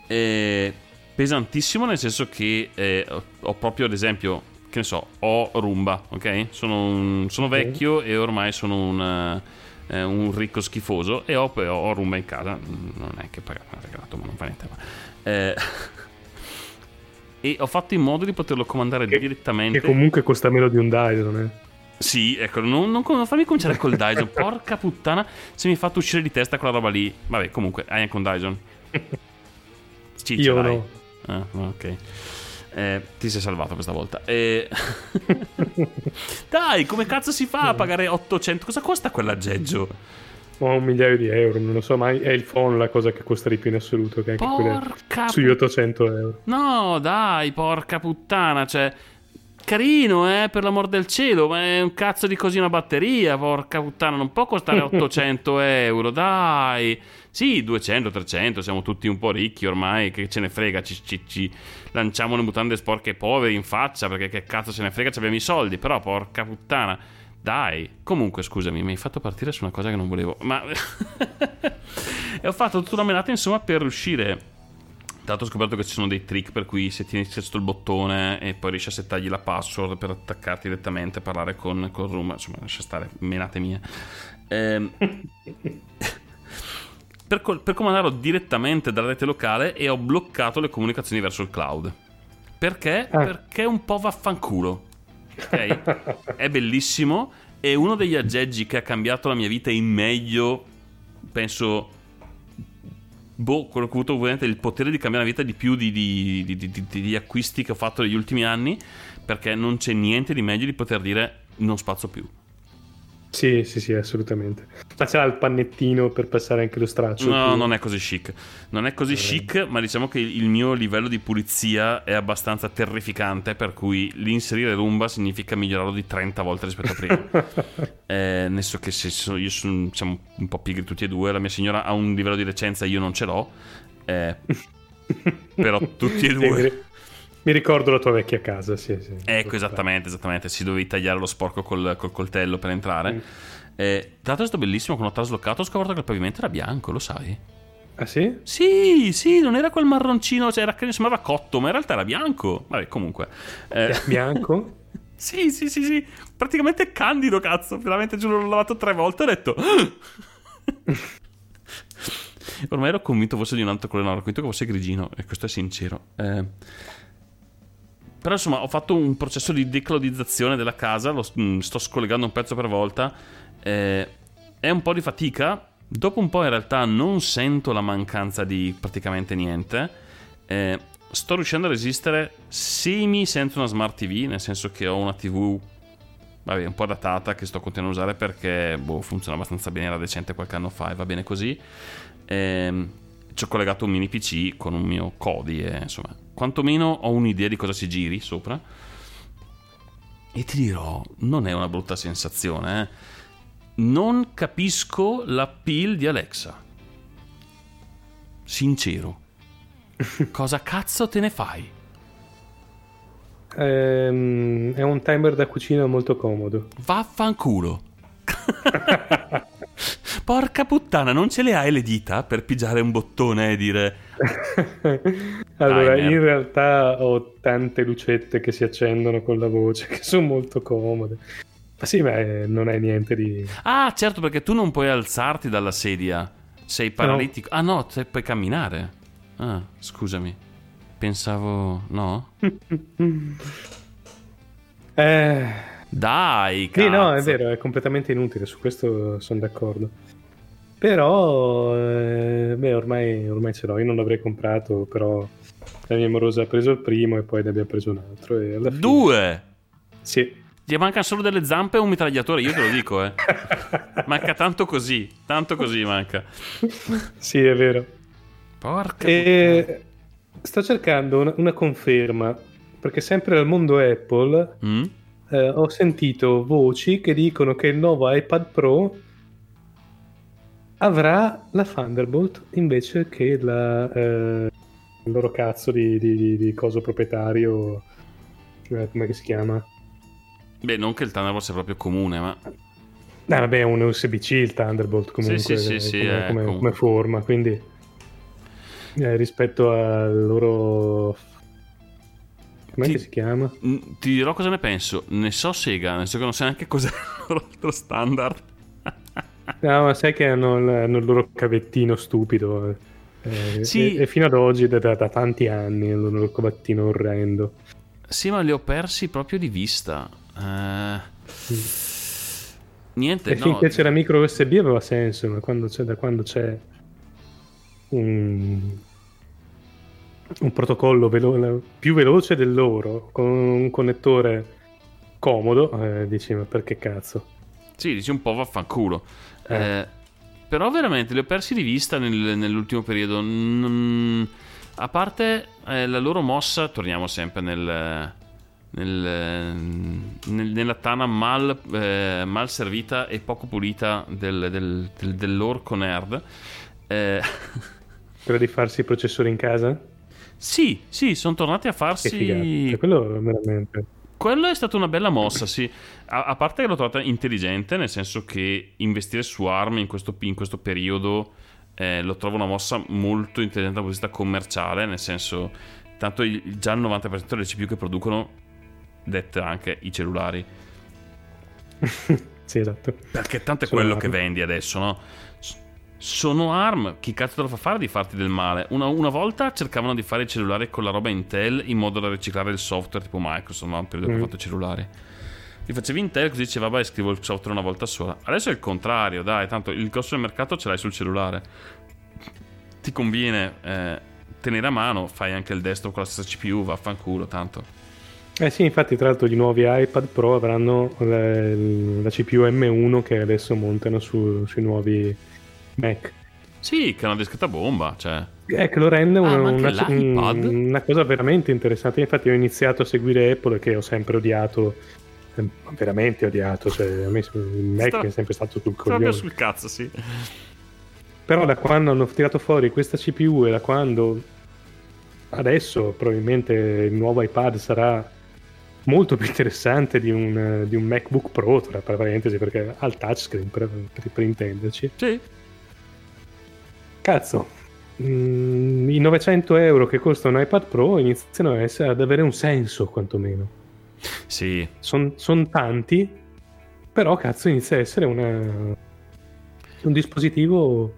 Eh, pesantissimo nel senso che eh, ho- proprio ad esempio che ne so, ho Rumba, ok? Sono, un- sono vecchio e ormai sono un, eh, un ricco schifoso e ho, ho Rumba in casa. Non è che pagato, regalato, ma non fa niente. Ma, eh, e ho fatto in modo di poterlo comandare Che- direttamente. Che comunque costa meno di un Dyson, eh. Sì, ecco, non, non, non fammi cominciare col Dyson. Porca puttana, se mi hai fatto uscire di testa quella roba lì. Vabbè, comunque, hai anche un Dyson? Sì, Io no. Ah, ok. Eh, ti sei salvato questa volta. Eh, Dai, come cazzo si fa a pagare 800? Cosa costa quell'aggeggio? Ho un migliaio di euro, non lo so, ma è il phone la cosa che costa di più in assoluto, che anche Porca sugli 800 euro. No, dai, porca puttana, cioè carino, eh, per l'amor del cielo, ma è un cazzo di così una batteria, porca puttana, non può costare 800 euro, dai. Sì, 200, 300, siamo tutti un po' ricchi ormai, che ce ne frega, ci, ci- ci lanciamo le mutande sporche ai poveri in faccia, perché che cazzo ce ne frega, ci abbiamo i soldi, però porca puttana. Dai, comunque scusami, mi hai fatto partire su una cosa che non volevo, ma... e ho fatto tutta una menata insomma per riuscire l'altro ho scoperto che ci sono dei trick per cui se tieni sotto il bottone e poi riesci a settargli la password per attaccarti direttamente e parlare con, con Room, insomma lascia stare, menate mie. Ehm, per, per comandarlo direttamente dalla rete locale e ho bloccato le comunicazioni verso il cloud. Perché? Ah. Perché è un po' vaffanculo. Ok? è bellissimo. È uno degli aggeggi che ha cambiato la mia vita in meglio. Penso boh, quello che ho avuto ovviamente il potere di cambiare la vita di più di, di- di- di- acquisti che ho fatto negli ultimi anni, perché non c'è niente di meglio di poter dire non spazzo più. Sì, sì, sì, assolutamente. Ma c'era il pannettino per passare anche lo straccio. No, più- non è così chic. Non è così Eh. chic, ma diciamo che il mio livello di pulizia è abbastanza terrificante, per cui l'inserire Roomba significa migliorarlo di 30 volte rispetto a prima. Eh, nel senso che se sono- io sono siamo un po' pigri tutti e due, la mia signora ha un livello di decenza, io non ce l'ho. eh, però tutti e due. Mi ri- Mi ricordo la tua vecchia casa, sì, sì. Ecco, esattamente, esattamente. Si dovevi tagliare lo sporco col, col coltello per entrare. Mm. Eh, tra l'altro è stato bellissimo, quando ho trasloccato ho scoperto che il pavimento era bianco, lo sai? Ah sì? Sì, sì, non era quel marroncino, cioè era sembrava cotto, ma in realtà era bianco. Vabbè, comunque. Eh, Bianco? sì, sì, sì, sì. Praticamente candido, cazzo. Veramente giuro, l'ho lavato tre volte e ho detto... Ormai ero convinto fosse di un altro colore, no, ero convinto che fosse grigino, e questo è sincero. Eh, però insomma ho fatto un processo di declodizzazione della casa, lo mm, sto scollegando un pezzo per volta. eh, è un po' di fatica. Dopo un po' in realtà non sento la mancanza di praticamente niente. Eh, sto riuscendo a resistere semi senza una smart TV, nel senso che ho una TV vabbè, un po' datata che sto continuando a usare perché boh, funziona abbastanza bene, era decente qualche anno fa e va bene così. Ehm, ci ho collegato un mini PC con un mio Kodi e insomma, quantomeno ho un'idea di cosa si giri sopra. E ti dirò, non è una brutta sensazione, eh. Non capisco l'appeal di Alexa. Sincero. Cosa cazzo te ne fai? Ehm, è un timer da cucina molto comodo. Vaffanculo. Porca puttana, non ce le hai le dita per pigiare un bottone e dire allora, Timer. in realtà ho tante lucette che si accendono con la voce, che sono molto comode. Ma sì, ma eh, non è niente di... Ah, certo, perché tu non puoi alzarti dalla sedia. Sei paralitico. Ah no, te- puoi camminare. Ah, scusami. Pensavo... No? Eh... Dai, cazzo. Sì, no, è vero, è completamente inutile, su questo sono d'accordo. Però, eh, beh, ormai, ormai ce l'ho, io non l'avrei comprato, però la mia morosa ha preso il primo e poi ne abbiamo preso un altro. E alla fine... Due! Sì. Gli mancano solo delle zampe e un mitragliatore, io te lo dico, eh. Manca tanto così, tanto così manca. sì, è vero. Porca E sto cercando una, una conferma, perché sempre dal mondo Apple. Mm? eh, ho sentito voci che dicono che il nuovo iPad Pro avrà la Thunderbolt invece che la, eh, il loro cazzo di, di, di- coso proprietario, eh, come si chiama? Beh, non che il Thunderbolt sia proprio comune, ma... No, vabbè, è un USB-C il Thunderbolt comunque Sì, sì, sì, eh, sì, come, eh, come- comunque. come forma, quindi eh, rispetto al loro Com'è Ti- si chiama? Ti dirò cosa ne penso. Ne so Sega, nel senso che non so neanche cos'è il loro standard. No, ma sai che hanno il, hanno il loro cavettino stupido. eh, Sì. E, e fino ad oggi, da, da- tanti anni, il loro cavettino orrendo. Sì, ma li ho persi proprio di vista. Eh, Niente, E no. finché c'era micro USB aveva senso, ma quando c'è, da quando c'è un, un protocollo velo- più veloce del loro, con un connettore comodo, eh, dici, ma perché cazzo? Sì, dici un po' vaffanculo. Eh. Eh, però veramente li ho persi di vista nel- nell'ultimo periodo. Mm, a parte eh, la loro mossa, torniamo sempre nel, nel- nel- nella tana mal, eh, mal servita e poco pulita del, del, del- dell'orco nerd. Eh, Quello di farsi i processori in casa? sì, sì, sono tornati a Che farsi figata. Cioè, quello veramente... Quello è stata una bella mossa, sì. A, a parte che l'ho trovata intelligente, nel senso che investire su ARM in questo, in questo periodo eh, lo trovo una mossa molto intelligente dal punto di vista commerciale, nel senso, tanto il- già il 90% delle CPU che producono, dette anche i cellulari, sì, esatto. perché tanto è quello che vendi adesso, no? Sono ARM, chi cazzo te lo fa fare di farti del male? Una, una volta cercavano di fare i cellulari con la roba Intel in modo da riciclare il software tipo Microsoft, no? Un periodo che Mm. ha fatto i cellulari. Li facevi Intel così diceva vabbè scrivo il software una volta sola. Adesso è il contrario, dai, tanto il grosso del mercato ce l'hai sul cellulare. Ti conviene eh, tenere a mano, fai anche il desktop con la stessa CPU, vaffanculo, tanto. Eh sì, infatti tra l'altro i nuovi iPad Pro avranno la, la CPU M1 che adesso montano su- sui nuovi Mac. Sì, che è una discreta bomba, cioè... Eh, che lo rende Ah, una, una- una cosa veramente interessante. Infatti ho iniziato a seguire Apple che ho sempre odiato, eh, veramente odiato, cioè a me il Mac Sta- è sempre stato sul Proprio coglione. sul cazzo, sì. Però da quando hanno tirato fuori questa CPU e da quando adesso probabilmente il nuovo iPad sarà molto più interessante di un, di un MacBook Pro, tra parentesi, perché ha il touchscreen per, per, per intenderci. Sì. Cazzo, mm, i 900 euro che costa un iPad Pro iniziano a essere, ad avere un senso quantomeno. Sì, Sono tanti, però cazzo inizia a essere una- un dispositivo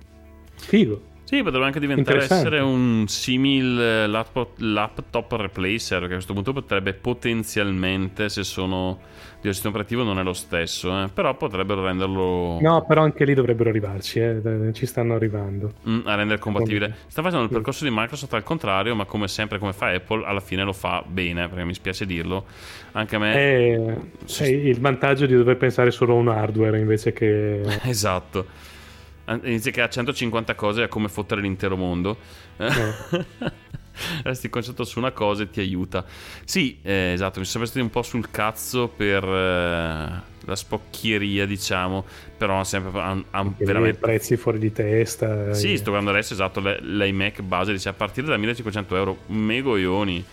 figo. Sì, potrebbe anche diventare essere un simil eh, laptop, laptop replacer, che a questo punto potrebbe potenzialmente, se sono di un sistema operativo non è lo stesso, eh, però potrebbero renderlo No, però anche lì dovrebbero arrivarci, eh, ci stanno arrivando. mm, a rendere compatibile. Sta facendo il percorso di Microsoft al contrario, ma come sempre, come fa Apple, alla fine lo fa bene, perché mi spiace dirlo. Anche a me... È, è il vantaggio di dover pensare solo a un hardware invece che... Esatto. An- Inizia che ha 150 cose a come fottere l'intero mondo. Resti concentrato su una cosa e ti aiuta. Sì, eh, esatto, mi sono stati un po' sul cazzo per eh, la spocchieria, diciamo. Però ha sempre Anche lì veramente. prezzi fuori di testa. Sì, eh. sto guardando adesso, esatto, l'iMac base dice a partire da 1500 euro, megoglioni.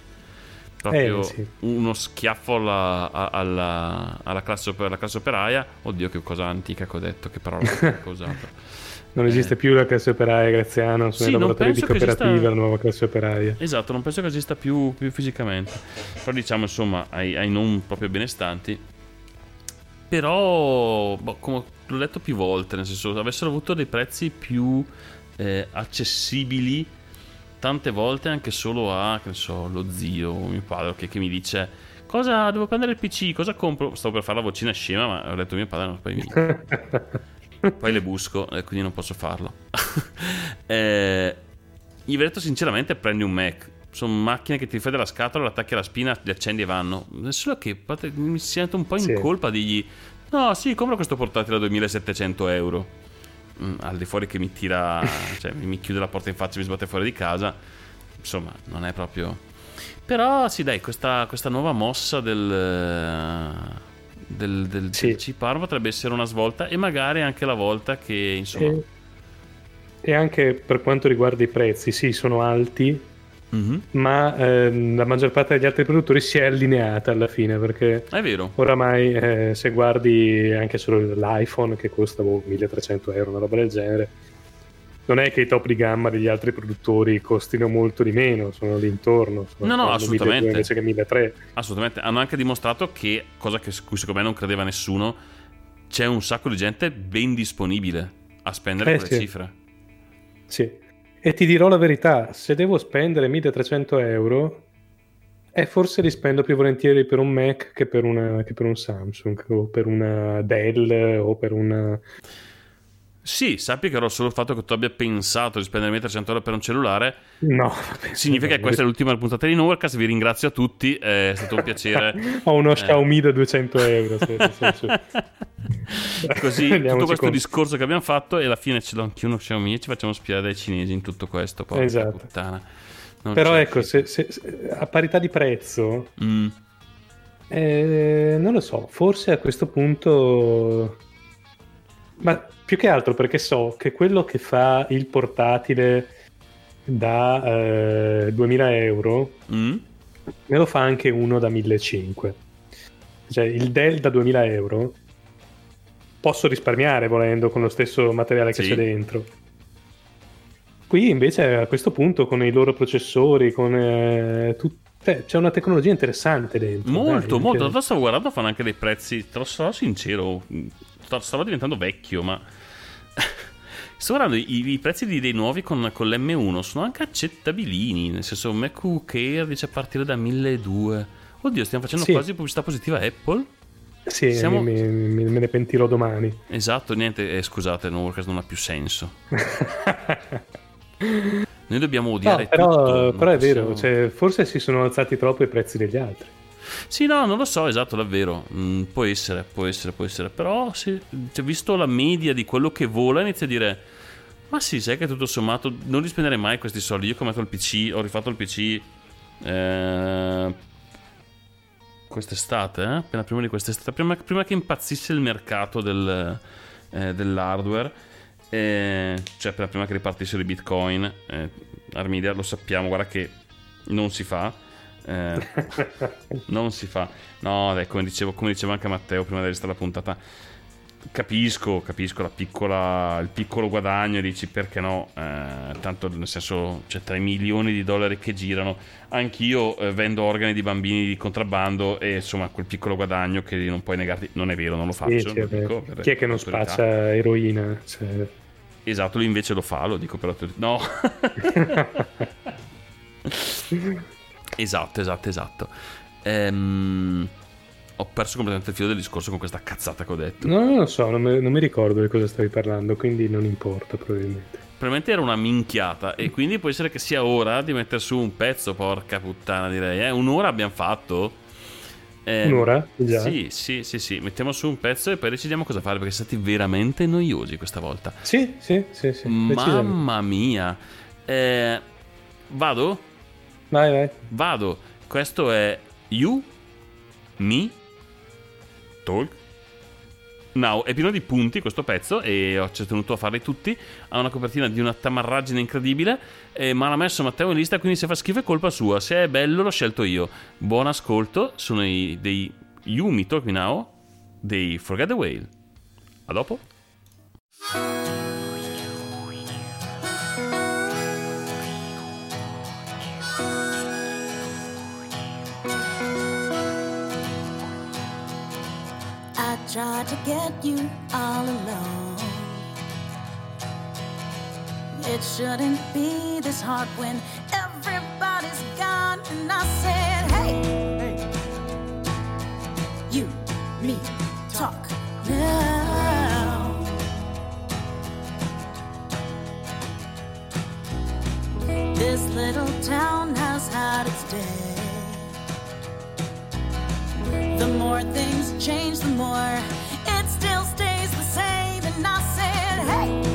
Proprio Eh, sì. uno schiaffo alla, a- alla, alla classe, alla classe operaia. Oddio, che cosa antica che ho detto, che parola che ho usato. Non esiste più la classe operaia graziana, sono Sì, i non lavoratori di cooperativa, esista- la nuova classe operaia. Esatto, non penso che esista più, più fisicamente. Però diciamo, insomma, ai, ai non proprio benestanti. Però, boh, come l'ho letto più volte, nel senso, avessero avuto dei prezzi più eh, accessibili, tante volte anche solo a, che ne so, lo zio mio padre che, che mi dice cosa devo prendere il PC, cosa compro? Stavo per fare la vocina scema, ma ho detto mio padre, no, poi mi, poi le busco e quindi non posso farlo. eh, gli avrei detto sinceramente prendi un Mac. Sono macchine che ti fai dalla scatola, l'attacchi alla spina, li accendi e vanno. Solo che pate- mi sento un po' in Sì. colpa di no, sì, compro questo portatile da 2700 euro. Mm, al di fuori che mi tira, cioè mi chiude la porta in faccia e mi sbatte fuori di casa. Insomma, non è proprio. Però sì, dai, questa, questa nuova mossa del. Del, del, Sì. del chip ARM potrebbe essere una svolta e magari anche la volta che insomma E, e anche per quanto riguarda i prezzi, sì, sono alti, Mhm. ma ehm, la maggior parte degli altri produttori si è allineata alla fine perché è vero oramai eh, se guardi anche solo l'iPhone che costa boh, 1300 euro, una roba del genere, non è che i top di gamma degli altri produttori costino molto di meno, sono lì intorno. Sono No, no, assolutamente. 1200 invece che 1300. Assolutamente, hanno anche dimostrato che, cosa che cui secondo me non credeva nessuno, c'è un sacco di gente ben disponibile a spendere Eh, quelle sì. cifre. Sì. E ti dirò la verità, se devo spendere 1300 euro, eh, forse li spendo più volentieri per un Mac che per, una- che per un Samsung o per una Dell o per una... Sì, sappi che ero solo il fatto che tu abbia pensato di spendere 1300 euro per un cellulare No, significa che questa è l'ultima puntata di Nowherecast. Vi ringrazio a tutti, è stato un piacere. Ho uno Eh. Xiaomi da 200 euro. se- nel senso- Così Rendiamoci tutto questo conto. discorso che abbiamo fatto e alla fine ce l'ho anche uno Xiaomi e ci facciamo spiare dai cinesi in tutto questo. Porca Esatto. puttana. Non Però ecco, se, se- se- a parità di prezzo, Mm. eh, non lo so, forse a questo punto... Ma più che altro perché so che quello che fa il portatile da eh, 2000 euro Mm? me lo fa anche uno da 1500. Cioè il Dell da 2000 euro posso risparmiare volendo con lo stesso materiale che Sì. c'è dentro. Qui invece a questo punto con i loro processori, con eh, tut- cioè, c'è una tecnologia interessante dentro. Molto, dai, molto. realtà stavo guardando, fanno anche dei prezzi. Te lo sarò sincero, sto- stavo diventando vecchio, ma. Sto guardando i, i prezzi di- dei nuovi con, con l'M1 sono anche accettabilini. Nel senso, MacBook Air dice a partire da 1200. Oddio, stiamo facendo Sì. quasi pubblicità positiva a Apple. Sì, Siamo- mi- mi- me ne pentirò domani. Esatto, niente, eh, scusate, Nowherecast non ha più senso. Noi dobbiamo No, odiare però, tutto. però è vero, possiamo- cioè, forse si sono alzati troppo i prezzi degli altri. Sì, no, non lo so, esatto, davvero. Mm, può essere, può essere, può essere. Però, sì, cioè, visto la media di quello che vola, inizia a dire: Ma sì, sai che tutto sommato non li spenderei mai questi soldi. Io, ho fatto il PC, ho rifatto il PC eh, quest'estate, eh? appena prima di quest'estate, prima, prima che impazzisse il mercato del, eh, dell'hardware. eh, cioè, prima che ripartissero i bitcoin, eh, Armidia lo sappiamo, guarda che non si fa. Eh, non si fa. No, dai, come dicevo, come diceva anche Matteo prima di registrare la puntata. Capisco, capisco la piccola, il piccolo guadagno dici perché no, eh, tanto nel senso c'è 3 milioni di dollari che girano, anch'io eh, vendo organi di bambini di contrabbando e insomma quel piccolo guadagno che non puoi negarti, non è vero, non lo faccio. Sì, lo dico Chi è che non autorità. spaccia eroina? Cioè, Esatto, lui invece lo fa, lo dico per autorità. No. esatto, esatto, esatto. Ehm, ho perso completamente il filo del discorso con questa cazzata che ho detto. No, non lo so, non mi, non mi ricordo di cosa stavi parlando, quindi non importa probabilmente. Probabilmente era una minchiata e quindi può essere che sia ora di mettere su un pezzo, porca puttana direi. Eh? Un'ora abbiamo fatto. Eh, Un'ora? Già? Sì, sì, sì, sì. Mettiamo su un pezzo e poi decidiamo cosa fare perché siete stati veramente noiosi questa volta. Sì, sì, sì, sì. Mamma mia. Eh, vado? Vai, vai. Vado. Questo è You, Me, Talk. Now, è pieno di punti questo pezzo e ho tenuto a farli tutti. Ha una copertina di una tamarraggine incredibile, eh, ma l'ha messo Matteo in lista, quindi se fa schifo è colpa sua. Se è bello l'ho scelto io. Buon ascolto, sono i, dei Me, Talk Me Now, dei Forget the Whale. A dopo. Tried to get you all alone. It shouldn't be this hard when everybody's gone. And I said, hey, you, me, talk now. This little town has had its day. The more things change, the more it still stays the same. And I said, hey,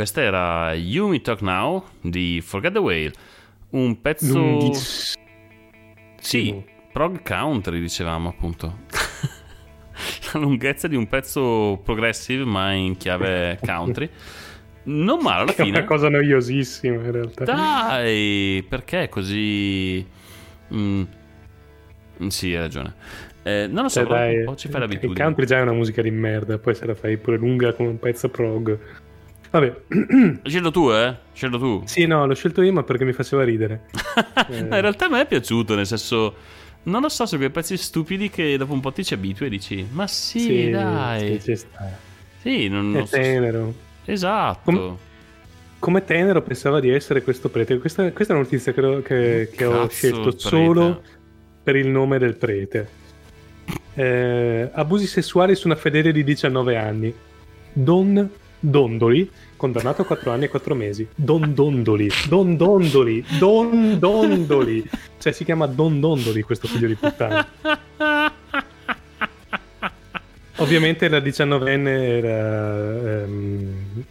Questa era You Me Talk Now di Forget the Whale. Un pezzo. Lunghissimo. Sì, prog country dicevamo appunto. La lunghezza di un pezzo progressive ma in chiave country. Non male alla Che è fine. una cosa noiosissima in realtà. Dai, perché è così... Mm, mm, sì, hai ragione. Eh, non lo so, Cioè, dai, un po' ci fai il l'abitudine. country già è una musica di merda, poi se la fai pure lunga come un pezzo prog. Vabbè, Scelto tu, eh? Scelto tu. sì, no, l'ho scelto io ma perché mi faceva ridere. No, in realtà a me è piaciuto, nel senso... Non lo so, sono quei pezzi stupidi che dopo un po' ti ci abitui e dici... Ma sì, dai. sì, ci sta. Sì, non, È non so- tenero. Esatto. Com- Come tenero pensava di essere questo prete. Questa, questa è una notizia che, ho- che- che ho scelto solo per il nome del prete. Eh, abusi sessuali su una fedele di 19 anni. Don Dondoli, condannato a 4 anni e 4 mesi. Don Dondoli, Don Dondoli, Don Dondoli. Cioè si chiama Don Dondoli questo figlio di puttana. Ovviamente la 19enne era... ehm,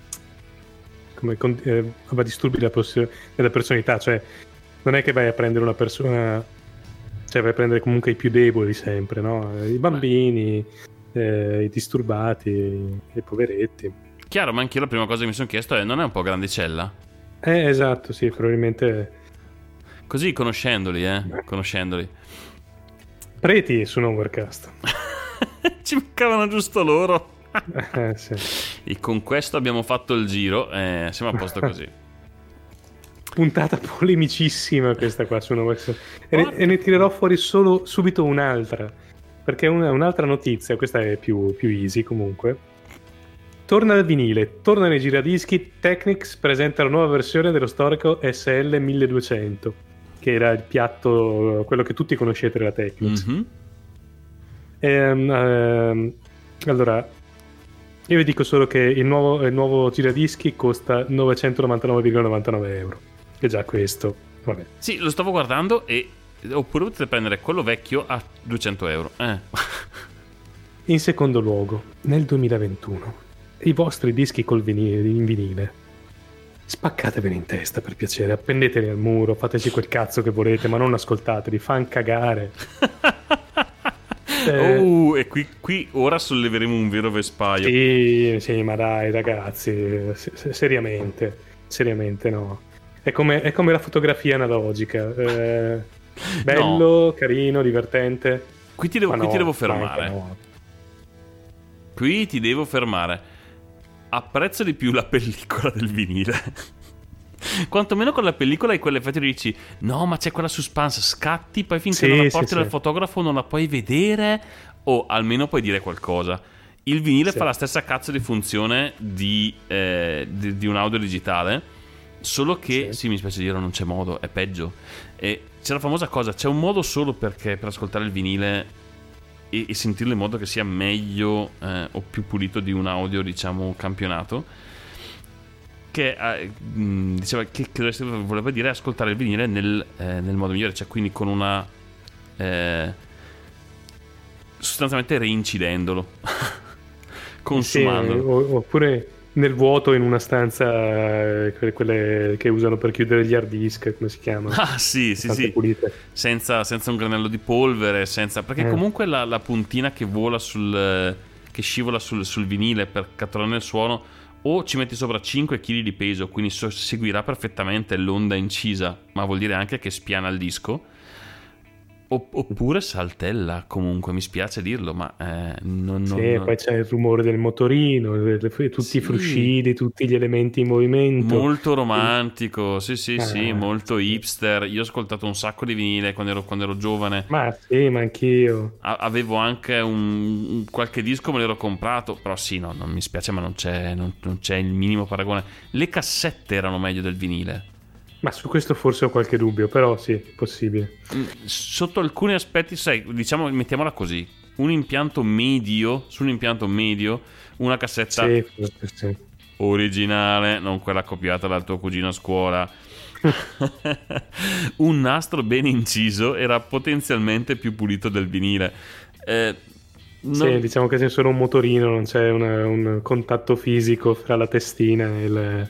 come con- eh, aveva disturbi della, pers- della personalità, cioè non è che vai a prendere una persona, cioè vai a prendere comunque i più deboli sempre, no? I bambini, eh, i disturbati, i poveretti. Chiaro, ma anch'io la prima cosa che mi sono chiesto è: non è un po' grandicella? Eh, esatto, sì, probabilmente Così conoscendoli, eh? Conoscendoli. preti su Overcast. Ci mancavano giusto loro. Eh, sì. E con questo abbiamo fatto il giro. Eh, siamo a posto così. Puntata polemicissima questa qua su Overcast. E ne, e ne tirerò fuori solo subito un'altra, perché è una- un'altra notizia, questa è più, più easy comunque. Torna al vinile, torna nei giradischi, Technics presenta la nuova versione dello storico SL 1200, che era il piatto, quello che tutti conoscete della Technics. Mhm. Ehm, ehm, allora, io vi dico solo che il nuovo, il nuovo giradischi costa 999,99 euro. E già questo, vabbè. Sì, lo stavo guardando e. Oppure potete prendere quello vecchio a 200 euro. Eh. In secondo luogo, nel 2021, i vostri dischi vinile, in vinile. Spaccateveli in testa per piacere, appendeteli al muro, fateci quel cazzo che volete, ma non ascoltateli, fan cagare. Eh, Oh, e qui, qui ora solleveremo un vero vespaio. Sì, sì, ma dai, ragazzi, se- se- seriamente, seriamente no. È come, è come la fotografia analogica. eh, bello, carino, divertente. Qui ti devo, qui no, ti devo ma fermare. no. Qui ti devo fermare. Apprezzo di più la pellicola del vinile. Quantomeno con la pellicola hai quell'effetto di dici no ma c'è quella suspense, scatti, poi finché Sì, non la sì, porti sì. dal fotografo non la puoi vedere o almeno puoi dire qualcosa. Il vinile Sì. fa la stessa cazzo di funzione di, eh, di- di un audio digitale, solo che, sì. Sì. mi spiace dire, non c'è modo, è peggio. E c'è la famosa cosa, c'è un modo solo perché per ascoltare il vinile e, e sentirlo in modo che sia meglio eh, o più pulito di un audio, diciamo, campionato. Che, eh, diceva che, che voleva dire ascoltare il vinile nel, eh, nel modo migliore, cioè quindi con una. eh, sostanzialmente reincidendolo, consumandolo. Sì, oppure nel vuoto in una stanza, eh, que- quelle che usano per chiudere gli hard disk, come si chiamano? Ah, sì, sì, sì. senza, senza un granello di polvere, senza... perché Eh. comunque la, la puntina che vola sul... che scivola sul, sul vinile per catturare il suono o ci metti sopra 5 kg di peso, quindi seguirà perfettamente l'onda incisa, ma vuol dire anche che spiana il disco. Oppure saltella, comunque, mi spiace dirlo, ma eh, non, non- Sì, e poi c'è il rumore del motorino, le- le- tutti Sì. i fruscidi, tutti gli elementi in movimento. Molto romantico, sì, sì, sì, Ah, molto sì. hipster. Io ho ascoltato un sacco di vinile quando ero, quando ero giovane. Ma sì, ma anch'io. A- avevo anche un, un- qualche disco me l'ero comprato però sì no non mi spiace ma non c'è, non- non c'è il minimo paragone le cassette erano meglio del vinile Ma su questo forse ho qualche dubbio, però sì, possibile. Mm, sotto alcuni aspetti sai diciamo mettiamola così un impianto medio su un impianto medio una cassetta Sì, sì. originale, non quella copiata dal tuo cugino a scuola. un nastro ben inciso era potenzialmente più pulito del vinile. Eh, non- Sì, diciamo che c'è solo un motorino, non c'è una- un contatto fisico fra la testina e il...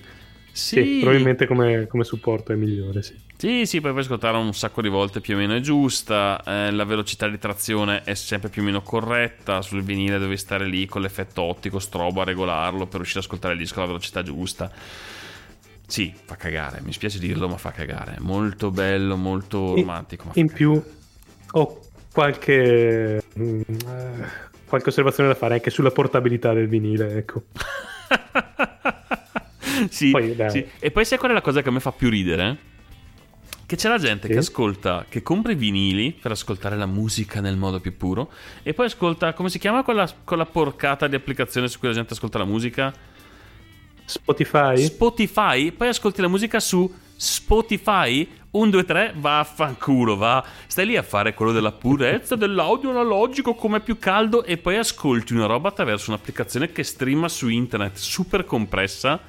Sì, sì, probabilmente come, come supporto è migliore, sì. Sì, sì, poi puoi ascoltare un sacco di volte più o meno è giusta, eh, la velocità di trazione è sempre più o meno corretta, sul vinile devi stare lì con l'effetto ottico strobo a regolarlo per riuscire ad ascoltare il disco alla velocità giusta. Sì, fa cagare, mi spiace dirlo, ma fa cagare. Molto bello, molto In- romantico. In cagare. più ho qualche, mm, eh, qualche osservazione da fare anche sulla portabilità del vinile, ecco. sì, Poi, sì. E poi sai qual è la cosa che a me fa più ridere? Che c'è la gente Sì. che ascolta, che compra i vinili per ascoltare la musica nel modo più puro e poi ascolta, come si chiama quella, quella porcata di applicazione su cui la gente ascolta la musica? Spotify? Spotify, poi ascolti la musica su Spotify. 1, 2, 3, vaffanculo, va. Stai lì a fare quello della purezza dell'audio analogico come più caldo e poi ascolti una roba attraverso un'applicazione che streama su internet super compressa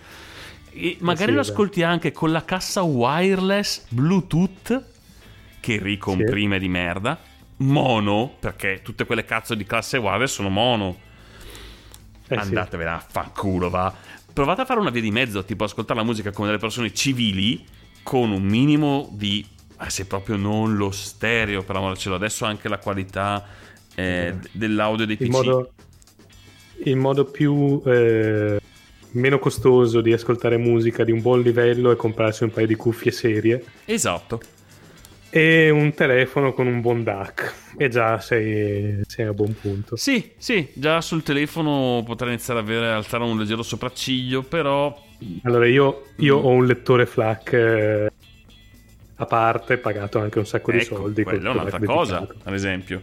e magari sì, lo beh. ascolti anche con la cassa wireless Bluetooth che ricomprime di merda, mono, perché tutte quelle cazzo di classe wireless sono mono. Eh, sì. Andatevene a fanculo, va. Provate a fare una via di mezzo, tipo ascoltare la musica come delle persone civili, con un minimo di. eh, se proprio non lo stereo, per amore cielo. Adesso anche la qualità eh, d- dell'audio dei PC. il modo, il modo più eh, meno costoso di ascoltare musica di un buon livello è comprarsi un paio di cuffie serie Esatto. e un telefono con un buon DAC e già sei, sei a buon punto. Sì, sì, già sul telefono potrei iniziare ad avere, alzare un leggero sopracciglio, però. Allora io, io Mm. ho un lettore FLAC eh, a parte, pagato anche un sacco di Ecco, soldi. col quella è un'altra cosa, dedicato. ad esempio.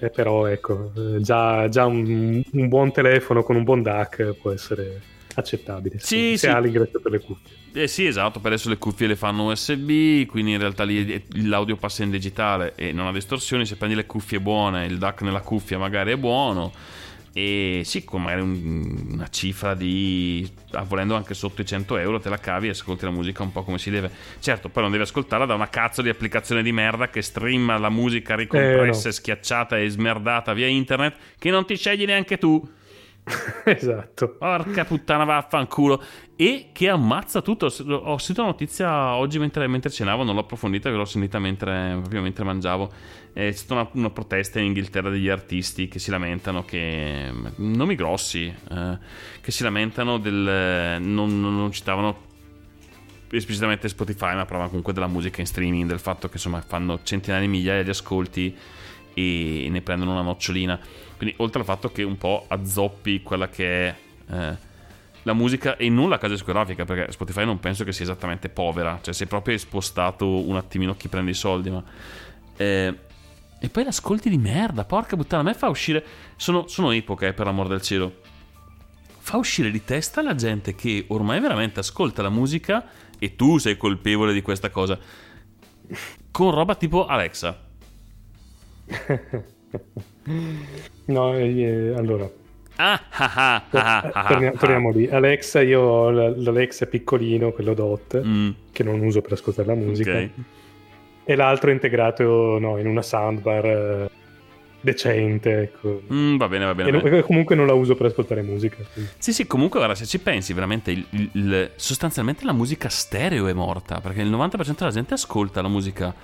Eh, però ecco, eh, già, già un, un buon telefono con un buon DAC può essere accettabile. Sì, se sì. ha l'ingresso per le cuffie. Eh sì, esatto, per adesso le cuffie le fanno USB, quindi in realtà lì l'audio passa in digitale e non ha distorsioni, se prendi le cuffie buone, il DAC nella cuffia magari è buono e sì, con magari un- una cifra di, ah, volendo anche sotto i 100 euro, te la cavi e ascolti la musica un po' come si deve. Certo, poi non devi ascoltarla da una cazzo di applicazione di merda che streama la musica ricompressa, Eh, no. schiacciata e smerdata via internet che non ti scegli neanche tu. esatto. Porca puttana, vaffanculo. E che ammazza tutto. Ho sentito una notizia oggi mentre, mentre cenavo, non l'ho approfondita, l'ho sentita mentre, proprio mentre mangiavo. È stata una, una protesta in Inghilterra degli artisti che si lamentano che. nomi grossi, eh, che si lamentano del. non, non- non citavano esplicitamente Spotify, ma parlavano comunque della musica in streaming, del fatto che insomma fanno centinaia di migliaia di ascolti e ne prendono una nocciolina. Quindi, oltre al fatto che un po' azzoppi quella che è eh, la musica e non la casa discografica, perché Spotify non penso che sia esattamente povera, cioè si è proprio spostato un attimino chi prende i soldi, ma. eh, e poi l'ascolti di merda, porca puttana, a me fa uscire. Sono, sono epoche, eh, per l'amor del cielo. Fa uscire di testa la gente che ormai veramente ascolta la musica e tu sei colpevole di questa cosa. Con roba tipo Alexa. No, eh, allora, Ah, ah, ah, tornia- torniamo lì. Alexa, io ho l'Alexa piccolino, quello DOT, Mm, che non uso per ascoltare la musica. ok. E l'altro è integrato no, in una soundbar eh, decente. Ecco. Mm, va bene, va bene. E va bene. comunque non la uso per ascoltare musica. quindi. Sì, sì, comunque, guarda, se ci pensi, veramente, il- il- sostanzialmente la musica stereo è morta, perché il 90% della gente ascolta la musica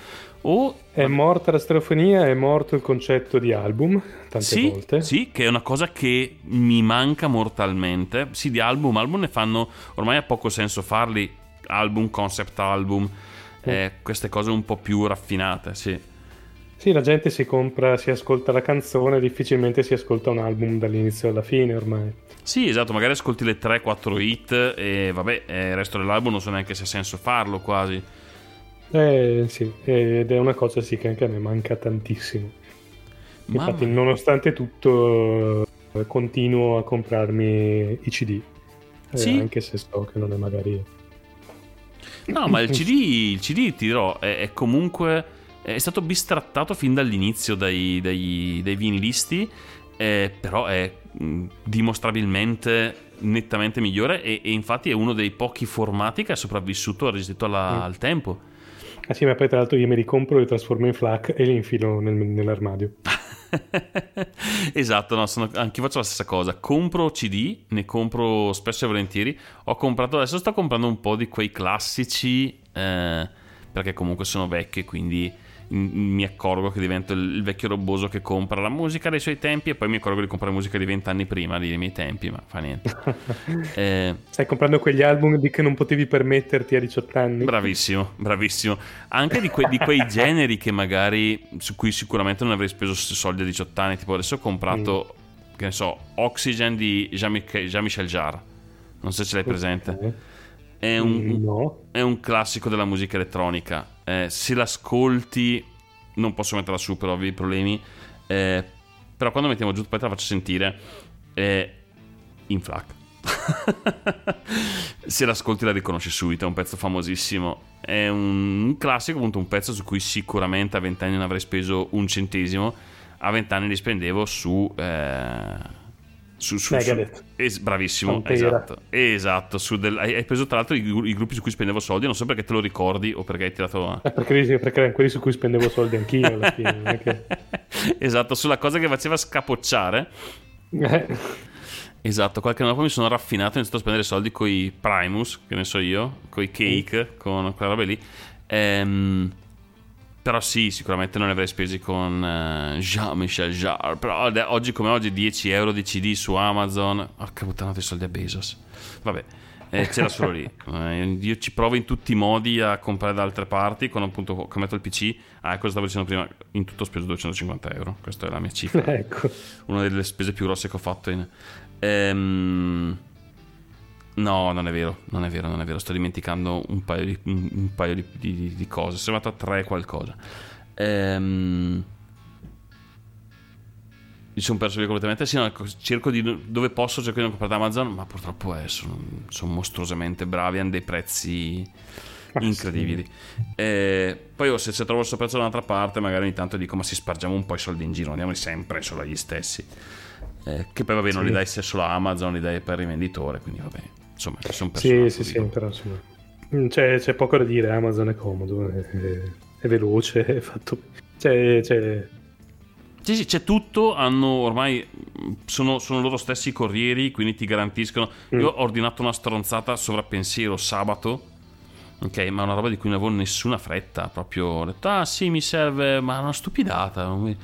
o... È morta la stereofonia, è morto il concetto di album, tante Sì, volte. sì, che è una cosa che mi manca mortalmente. Sì, di album, album ne fanno, ormai ha poco senso farli, album, concept album, eh, queste cose un po' più raffinate, sì. Sì, la gente si compra, si ascolta la canzone, difficilmente si ascolta un album dall'inizio alla fine ormai. Sì, esatto, magari ascolti le 3-4 hit e vabbè, eh, il resto dell'album non so neanche se ha senso farlo quasi. Eh sì, ed è una cosa sì che anche a me manca tantissimo. Mamma Infatti, mia. nonostante tutto, eh, continuo a comprarmi i CD. eh, Sì. Anche se so che non è magari... No, ma il CD, il CD ti dirò, è, è comunque è stato bistrattato fin dall'inizio dai, dai- dai vinilisti, eh, però è mh, dimostrabilmente nettamente migliore e, e infatti è uno dei pochi formati che ha sopravvissuto, resistito alla- Mm. al tempo. Ah sì, ma poi tra l'altro io me li compro, li trasformo in FLAC e li infilo nel- nell'armadio. esatto, no, sono, anche io faccio la stessa cosa. Compro CD, ne compro spesso e volentieri. Ho comprato, adesso sto comprando un po' di quei classici, eh, perché comunque sono vecchi, quindi mi accorgo che divento il, vecchio roboso che compra la musica dei suoi tempi e poi mi accorgo di comprare musica di vent'anni prima dei miei tempi, ma fa niente. Eh, Stai comprando quegli album di che non potevi permetterti a 18 anni? Bravissimo, bravissimo. Anche di, que- di quei generi che magari su cui sicuramente non avrei speso soldi a 18 anni. Tipo, adesso ho comprato, che ne so, Oxygen di Jean-Mich- Jean-Michel Jarre. Non so se ce l'hai presente. Ok. È un, Mm, No. è un classico della musica elettronica. Eh, se l'ascolti, non posso metterla su per ovvi problemi. eh, però quando mettiamo giù, poi te la faccio sentire. È in FLAC. se l'ascolti la riconosci subito. È un pezzo famosissimo. È un classico, appunto, un pezzo su cui sicuramente a 20 anni non avrei speso un centesimo. A 20 anni li spendevo su. eh, su, su, su- Megadeth. es- bravissimo, Pantera. esatto, esatto. su del- hai, hai preso tra l'altro i, i gruppi su cui spendevo soldi. Non so perché te lo ricordi o perché hai tirato. a- Eh, perché, perché erano quelli su cui spendevo soldi anch'io alla fine. che- esatto, sulla cosa che faceva scapocciare. Eh, Esatto, qualche anno dopo mi sono raffinato e ho iniziato a spendere soldi con i Primus, che ne so io, con i cake, con quelle robe lì. Ehm, però sì, sicuramente non ne avrei spesi con eh, Jean-Michel Jarre. Però oggi come oggi 10 euro di CD su Amazon. Porca puttana, dei soldi a Bezos. Vabbè, eh, c'era solo lì. Eh, io ci provo in tutti i modi a comprare da altre parti. Quando appunto ho cambiato il PC, ah, cosa stavo dicendo prima? In tutto ho speso 250 euro. Questa è la mia cifra ecco. una delle spese più grosse che ho fatto in... Ehm, No, non è vero, non è vero, non è vero. Sto dimenticando un paio di, un, paio di, di- di cose. Sono arrivato a tre qualcosa. Ehm... Mi sono perso via completamente. Sì, no, ecco, cerco di dove posso cerco di non comprare da Amazon, ma purtroppo eh, sono, sono mostruosamente bravi, hanno dei prezzi sì. incredibili. Eh, poi oh, se, se trovo questo prezzo da un'altra parte, magari ogni tanto dico: Ma si spargiamo un po' i soldi in giro, non diamoli sempre solo agli stessi. Eh, che poi vabbè, non Sì. li dai se solo a Amazon, li dai per il rivenditore, quindi vabbè, insomma, ci sono Sì, personaggi. sì, sì, però insomma. mm, C'è, c'è poco da dire, Amazon è comodo, è, è- veloce, è fatto... C'è, c'è- Sì, sì, c'è tutto, hanno ormai mh, sono, sono loro stessi i corrieri, quindi ti garantiscono. Mm. Io ho ordinato una stronzata sovrappensiero sabato. Ok, ma una roba di cui non avevo nessuna fretta. Proprio ho detto, ah sì, mi serve, ma una stupidata. mi-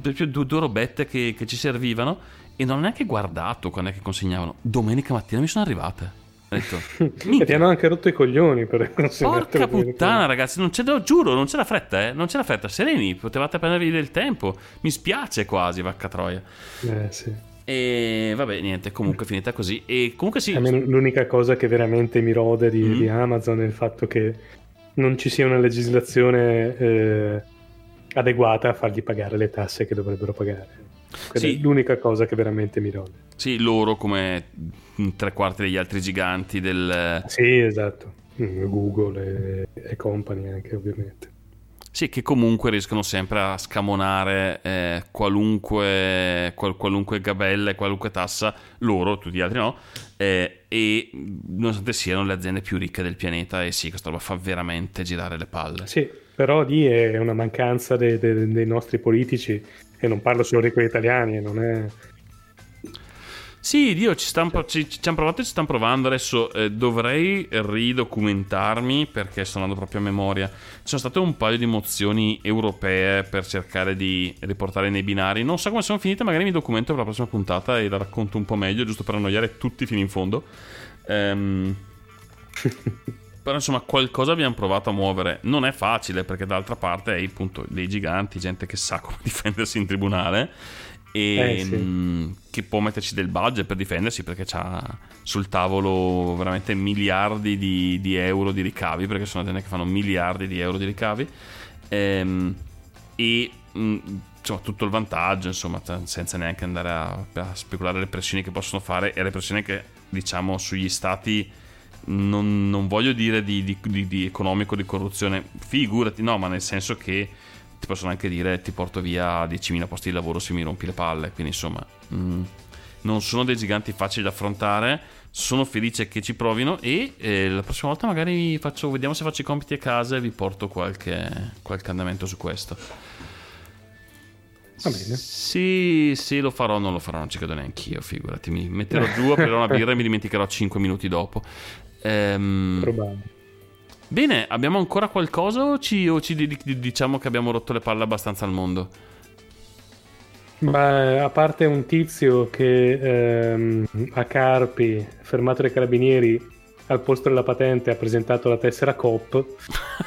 Proprio due, due robette che, che ci servivano. E non ho neanche guardato quando è che consegnavano. Domenica mattina mi sono arrivate. Ho detto, E ti "Minchia, hanno anche rotto i coglioni per consegnartelo. Porca puttana, ragazzi, non c'è, lo giuro, non c'era fretta, eh? Non c'era fretta, sereni, potevate prendervi del tempo. Mi spiace quasi, vacca troia. Eh, sì. E vabbè, niente, comunque è finita così. E comunque sì, A me l'unica cosa che veramente mi rode di, Mm. di Amazon è il fatto che non ci sia una legislazione eh, adeguata a fargli pagare le tasse che dovrebbero pagare. Sì. è l'unica cosa che veramente mi rode. sì, loro come tre quarti degli altri giganti del... Sì, esatto. Mm, Google e, e company anche, ovviamente. Sì, che comunque riescono sempre a scamonare eh, qualunque, qual- qualunque gabella e qualunque tassa, loro, tutti gli altri no, eh, e nonostante siano le aziende più ricche del pianeta, e sì, questa roba fa veramente girare le palle. Sì, però lì è una mancanza de- de- dei nostri politici, e non parlo solo di quelli italiani, non è... Sì, Dio, ci, stan pro- ci, ci hanno provato e ci stanno provando. Adesso eh, dovrei ridocumentarmi perché sto andando proprio a memoria. Ci sono state un paio di mozioni europee per cercare di riportare nei binari. Non so come sono finite, magari mi documento per la prossima puntata e la racconto un po' meglio, giusto per annoiare tutti fino in fondo. Ehm, Però insomma qualcosa abbiamo provato a muovere. Non è facile perché dall'altra parte hai appunto dei giganti, gente che sa come difendersi in tribunale e Eh, sì. mh, che può metterci del budget per difendersi perché ha sul tavolo veramente miliardi di, di euro di ricavi perché sono aziende che fanno miliardi di euro di ricavi Ehm, e mh, insomma tutto il vantaggio insomma senza neanche andare a, a speculare le pressioni che possono fare e le pressioni che diciamo sugli stati non, non voglio dire di, di- di- di economico di corruzione figurati no ma nel senso che ti possono anche dire ti porto via 10.000 posti di lavoro se mi rompi le palle quindi insomma mm, non sono dei giganti facili da affrontare. Sono felice che ci provino e eh, la prossima volta magari faccio, vediamo se faccio i compiti a casa e vi porto qualche, qualche andamento su questo. Va bene. Sì, sì, lo farò, non lo farò, non ci credo neanche io, figurati. Mi metterò giù, aprirò una birra e mi dimenticherò 5 minuti dopo. Ehm, Probabile. bene, abbiamo ancora qualcosa o ci, o ci di- di- diciamo che abbiamo rotto le palle abbastanza al mondo? Ma a parte un tizio che ehm, a Carpi, fermato dai carabinieri, al posto della patente ha presentato la tessera COP,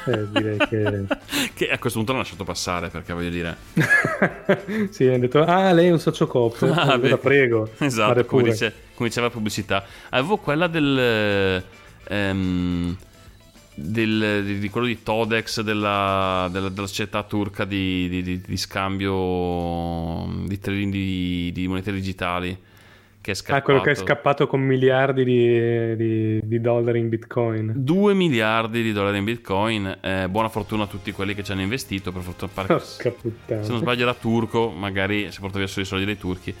eh, direi che... Che a questo punto l'ho lasciato passare perché voglio dire... sì, ha detto, ah, lei è un socio COP, Ah, beh. prego. Esatto, come, dice- come diceva la pubblicità. Avevo quella del... ehm, del- di, di quello di Todex della, della, della società turca di, di- di- scambio di trading di, di monete digitali che è scappato Ah, quello che è scappato. con miliardi di, di- di dollari in bitcoin. 2 miliardi di dollari in bitcoin eh, buona fortuna a tutti quelli che ci hanno investito per fortuna pare che- se non sbaglio era turco magari si porta via solo i soldi dei turchi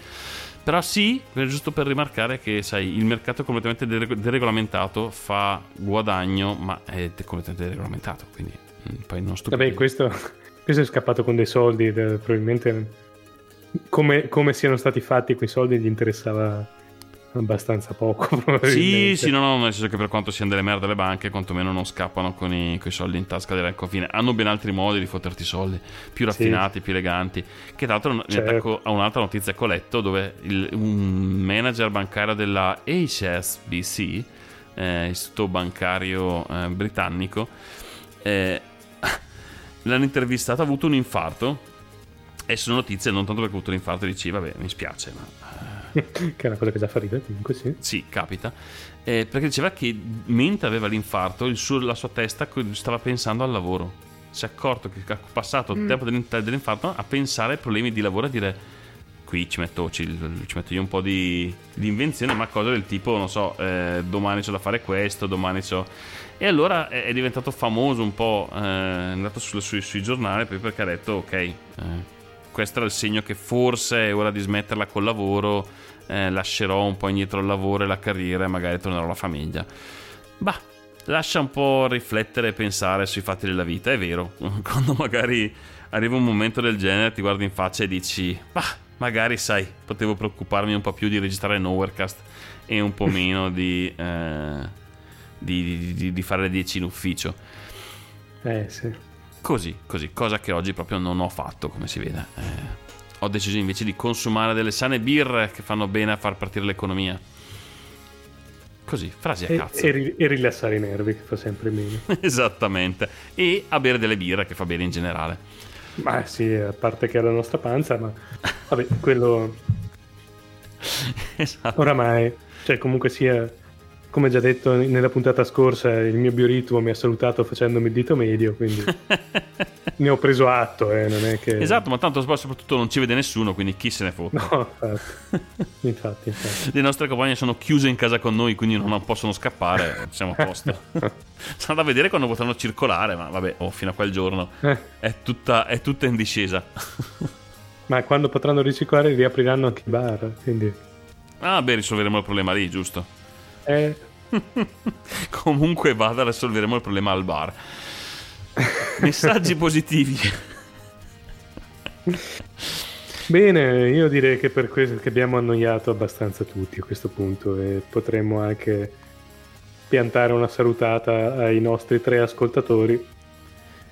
però sì giusto per rimarcare che sai il mercato è completamente dere- deregolamentato fa guadagno ma è completamente deregolamentato quindi mm, poi non stupire Vabbè, questo, questo è scappato con dei soldi, eh, probabilmente come, come siano stati fatti quei soldi gli interessava abbastanza poco. Sì, sì, no, no, nel senso che per quanto siano delle merde le banche, quantomeno non scappano con i, coi soldi in tasca dell'ecco fine. Hanno ben altri modi di fotterti i soldi, più Sì. raffinati, più eleganti. Che tra l'altro mi Certo. attacco a un'altra notizia che ho letto dove il- un manager bancario della HSBC, eh, istituto bancario eh, britannico, eh, l'hanno intervistato, ha avuto un infarto. E sono notizie non tanto perché ha avuto l'infarto e dici, vabbè, mi spiace, ma che è una cosa che già fa ridere, comunque sì. sì, capita. Eh, perché diceva che mentre aveva l'infarto, il suo- la sua testa stava pensando al lavoro. Si è accorto che ha passato il tempo dell'in- dell'infarto a pensare ai problemi di lavoro e a dire qui ci metto, ci, ci metto io un po' di, di invenzione, ma cose del tipo, non so, eh, domani c'ho da fare questo, domani c'ho... E allora è, è diventato famoso un po', eh, è andato sul- sui, sui giornali proprio perché ha detto, ok, eh, questo era il segno che forse è ora di smetterla col lavoro, eh, lascerò un po' indietro il lavoro e la carriera e magari tornerò alla famiglia. Bah, lascia un po' riflettere e pensare sui fatti della vita, è vero, quando magari arriva un momento del genere ti guardi in faccia e dici, bah, magari sai, potevo preoccuparmi un po' più di registrare Nowherecast e un po' meno di, eh, di, di- di- di fare le 10 in ufficio. Eh sì. Così, così, cosa che oggi proprio non ho fatto, come si vede. Eh, ho deciso invece di consumare delle sane birre che fanno bene a far partire l'economia. Così, frasi a cazzo. e e rilassare i nervi, che fa sempre bene. Esattamente. E a bere delle birre, che fa bene in generale. ma sì, a parte che è la nostra panza, ma vabbè, quello esatto. oramai, cioè comunque sia, come già detto nella puntata scorsa, il mio bioritmo mi ha salutato facendomi il dito medio, quindi ne ho preso atto, eh, non è che... Esatto, ma tanto soprattutto non ci vede nessuno, quindi chi se ne fotte. No, infatti, infatti, infatti. Le nostre compagne sono chiuse in casa con noi, quindi non possono scappare. Siamo a posto. Sarà da vedere quando potranno circolare, ma vabbè, oh, fino a quel giorno Eh, è tutta, è tutta in discesa. ma quando potranno riciclare riapriranno anche i bar, quindi... Ah, beh, risolveremo il problema lì, giusto? Eh, Comunque vada, risolveremo il problema al bar. Messaggi positivi. Bene, io direi che per questo che abbiamo annoiato abbastanza tutti a questo punto e potremmo anche piantare una salutata ai nostri tre ascoltatori.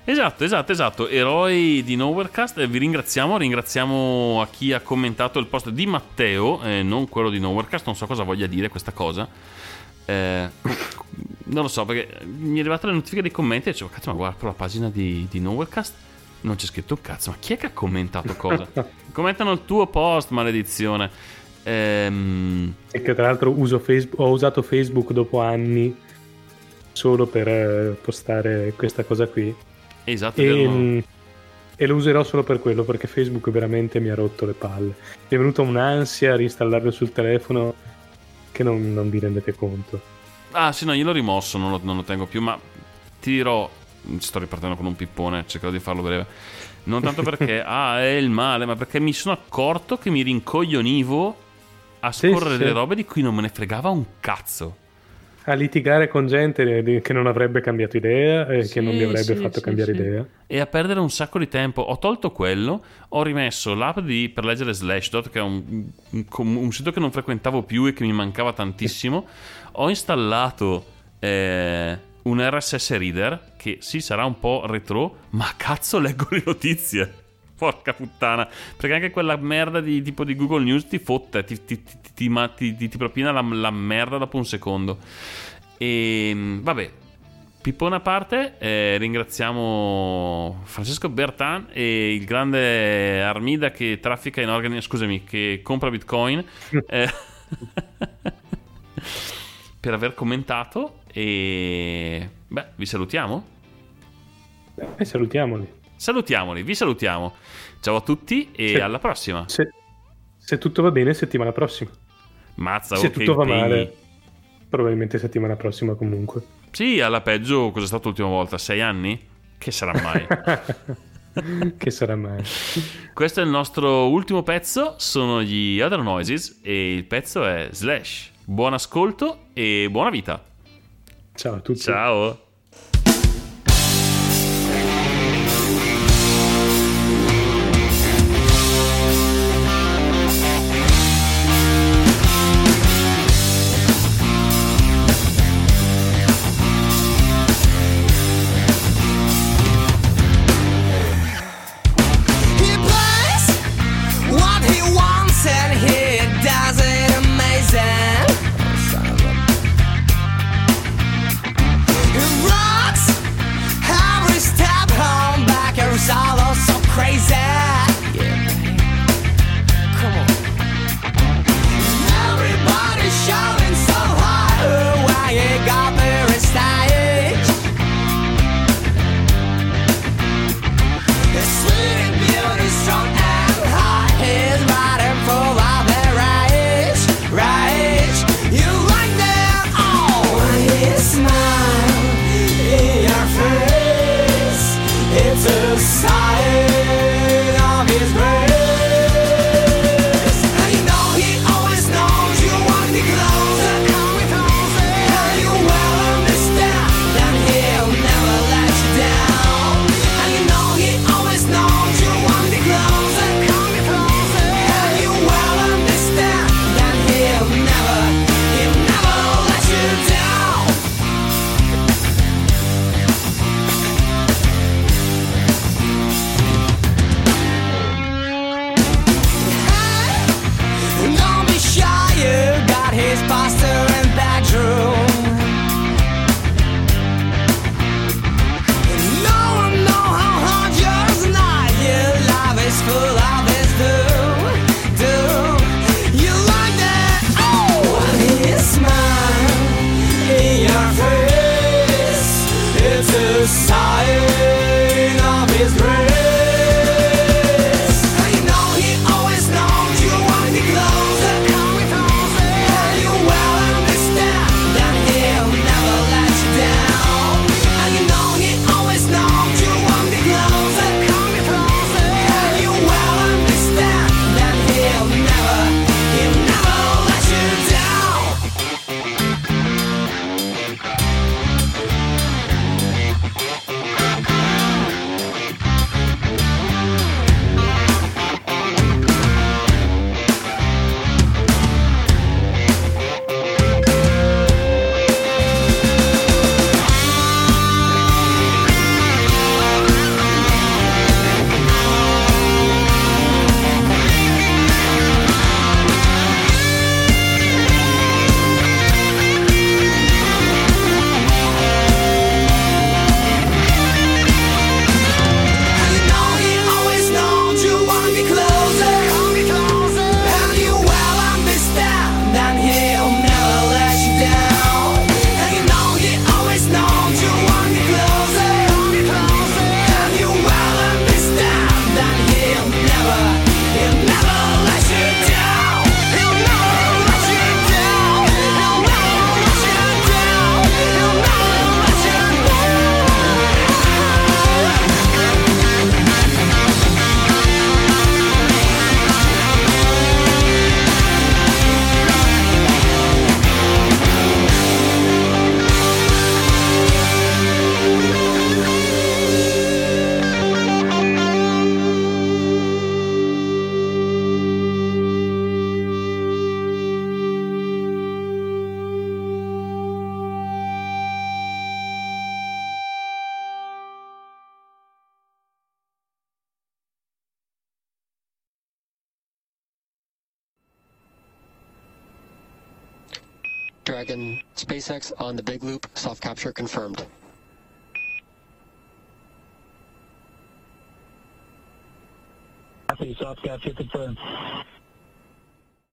Esatto, esatto, esatto. Eroi di Nowherecast. eh, Vi ringraziamo. Ringraziamo a chi ha commentato il post di Matteo, eh, non quello di Nowherecast. Non so cosa voglia dire questa cosa. Eh, non lo so, perché mi è arrivata la notifica dei commenti e dicevo, cazzo, ma guarda, però la pagina di, di Nowherecast non c'è scritto un cazzo. Ma chi è che ha commentato cosa? Commentano il tuo post, maledizione. Ehm, E che tra l'altro uso Facebook, ho usato Facebook dopo anni solo per eh, postare questa cosa qui. esatto, E, mm, e lo userò solo per quello perché Facebook veramente mi ha rotto le palle. Mi è venuta un'ansia a reinstallarlo sul telefono che non, non vi rendete conto. Ah, sì, no, io l'ho rimosso, non lo, non lo tengo più, ma ti dirò, sto ripartendo con un pippone, cercherò di farlo breve. Non tanto perché, ah, è il male, ma perché mi sono accorto che mi rincoglionivo a Sì, scorrere sì. delle robe di cui non me ne fregava un cazzo. A litigare con gente che non avrebbe cambiato idea e Sì, che non gli avrebbe sì, fatto sì, cambiare sì. idea. E a perdere un sacco di tempo. Ho tolto quello, ho rimesso l'app di, per leggere Slashdot, che è un, un- un sito che non frequentavo più e che mi mancava tantissimo. Ho installato eh, un RSS reader, che sì sarà un po' retro, ma cazzo leggo le notizie. Porca puttana, perché anche quella merda di tipo di Google News ti fotte, ti, ti, ti, ti, ma- ti- ti- ti propina la, la merda dopo un secondo. E vabbè, Pippone a parte, eh, ringraziamo Francesco Bertan e il grande Armida che traffica in organi, scusami, che compra Bitcoin eh, per aver commentato e beh, vi salutiamo. E salutiamoli. Salutiamoli, vi salutiamo. Ciao a tutti e Sì. alla prossima. Se, se tutto va bene, settimana prossima. Mazza, se che tutto va male, probabilmente settimana prossima comunque. Sì, alla peggio, cosa è stato l'ultima volta? Sei anni? Che sarà mai? che sarà mai? Questo è il nostro ultimo pezzo, sono gli Other Noises e il pezzo è Slash. Buon ascolto e buona vita. Ciao a tutti. Ciao. On the Big Loop, soft capture confirmed.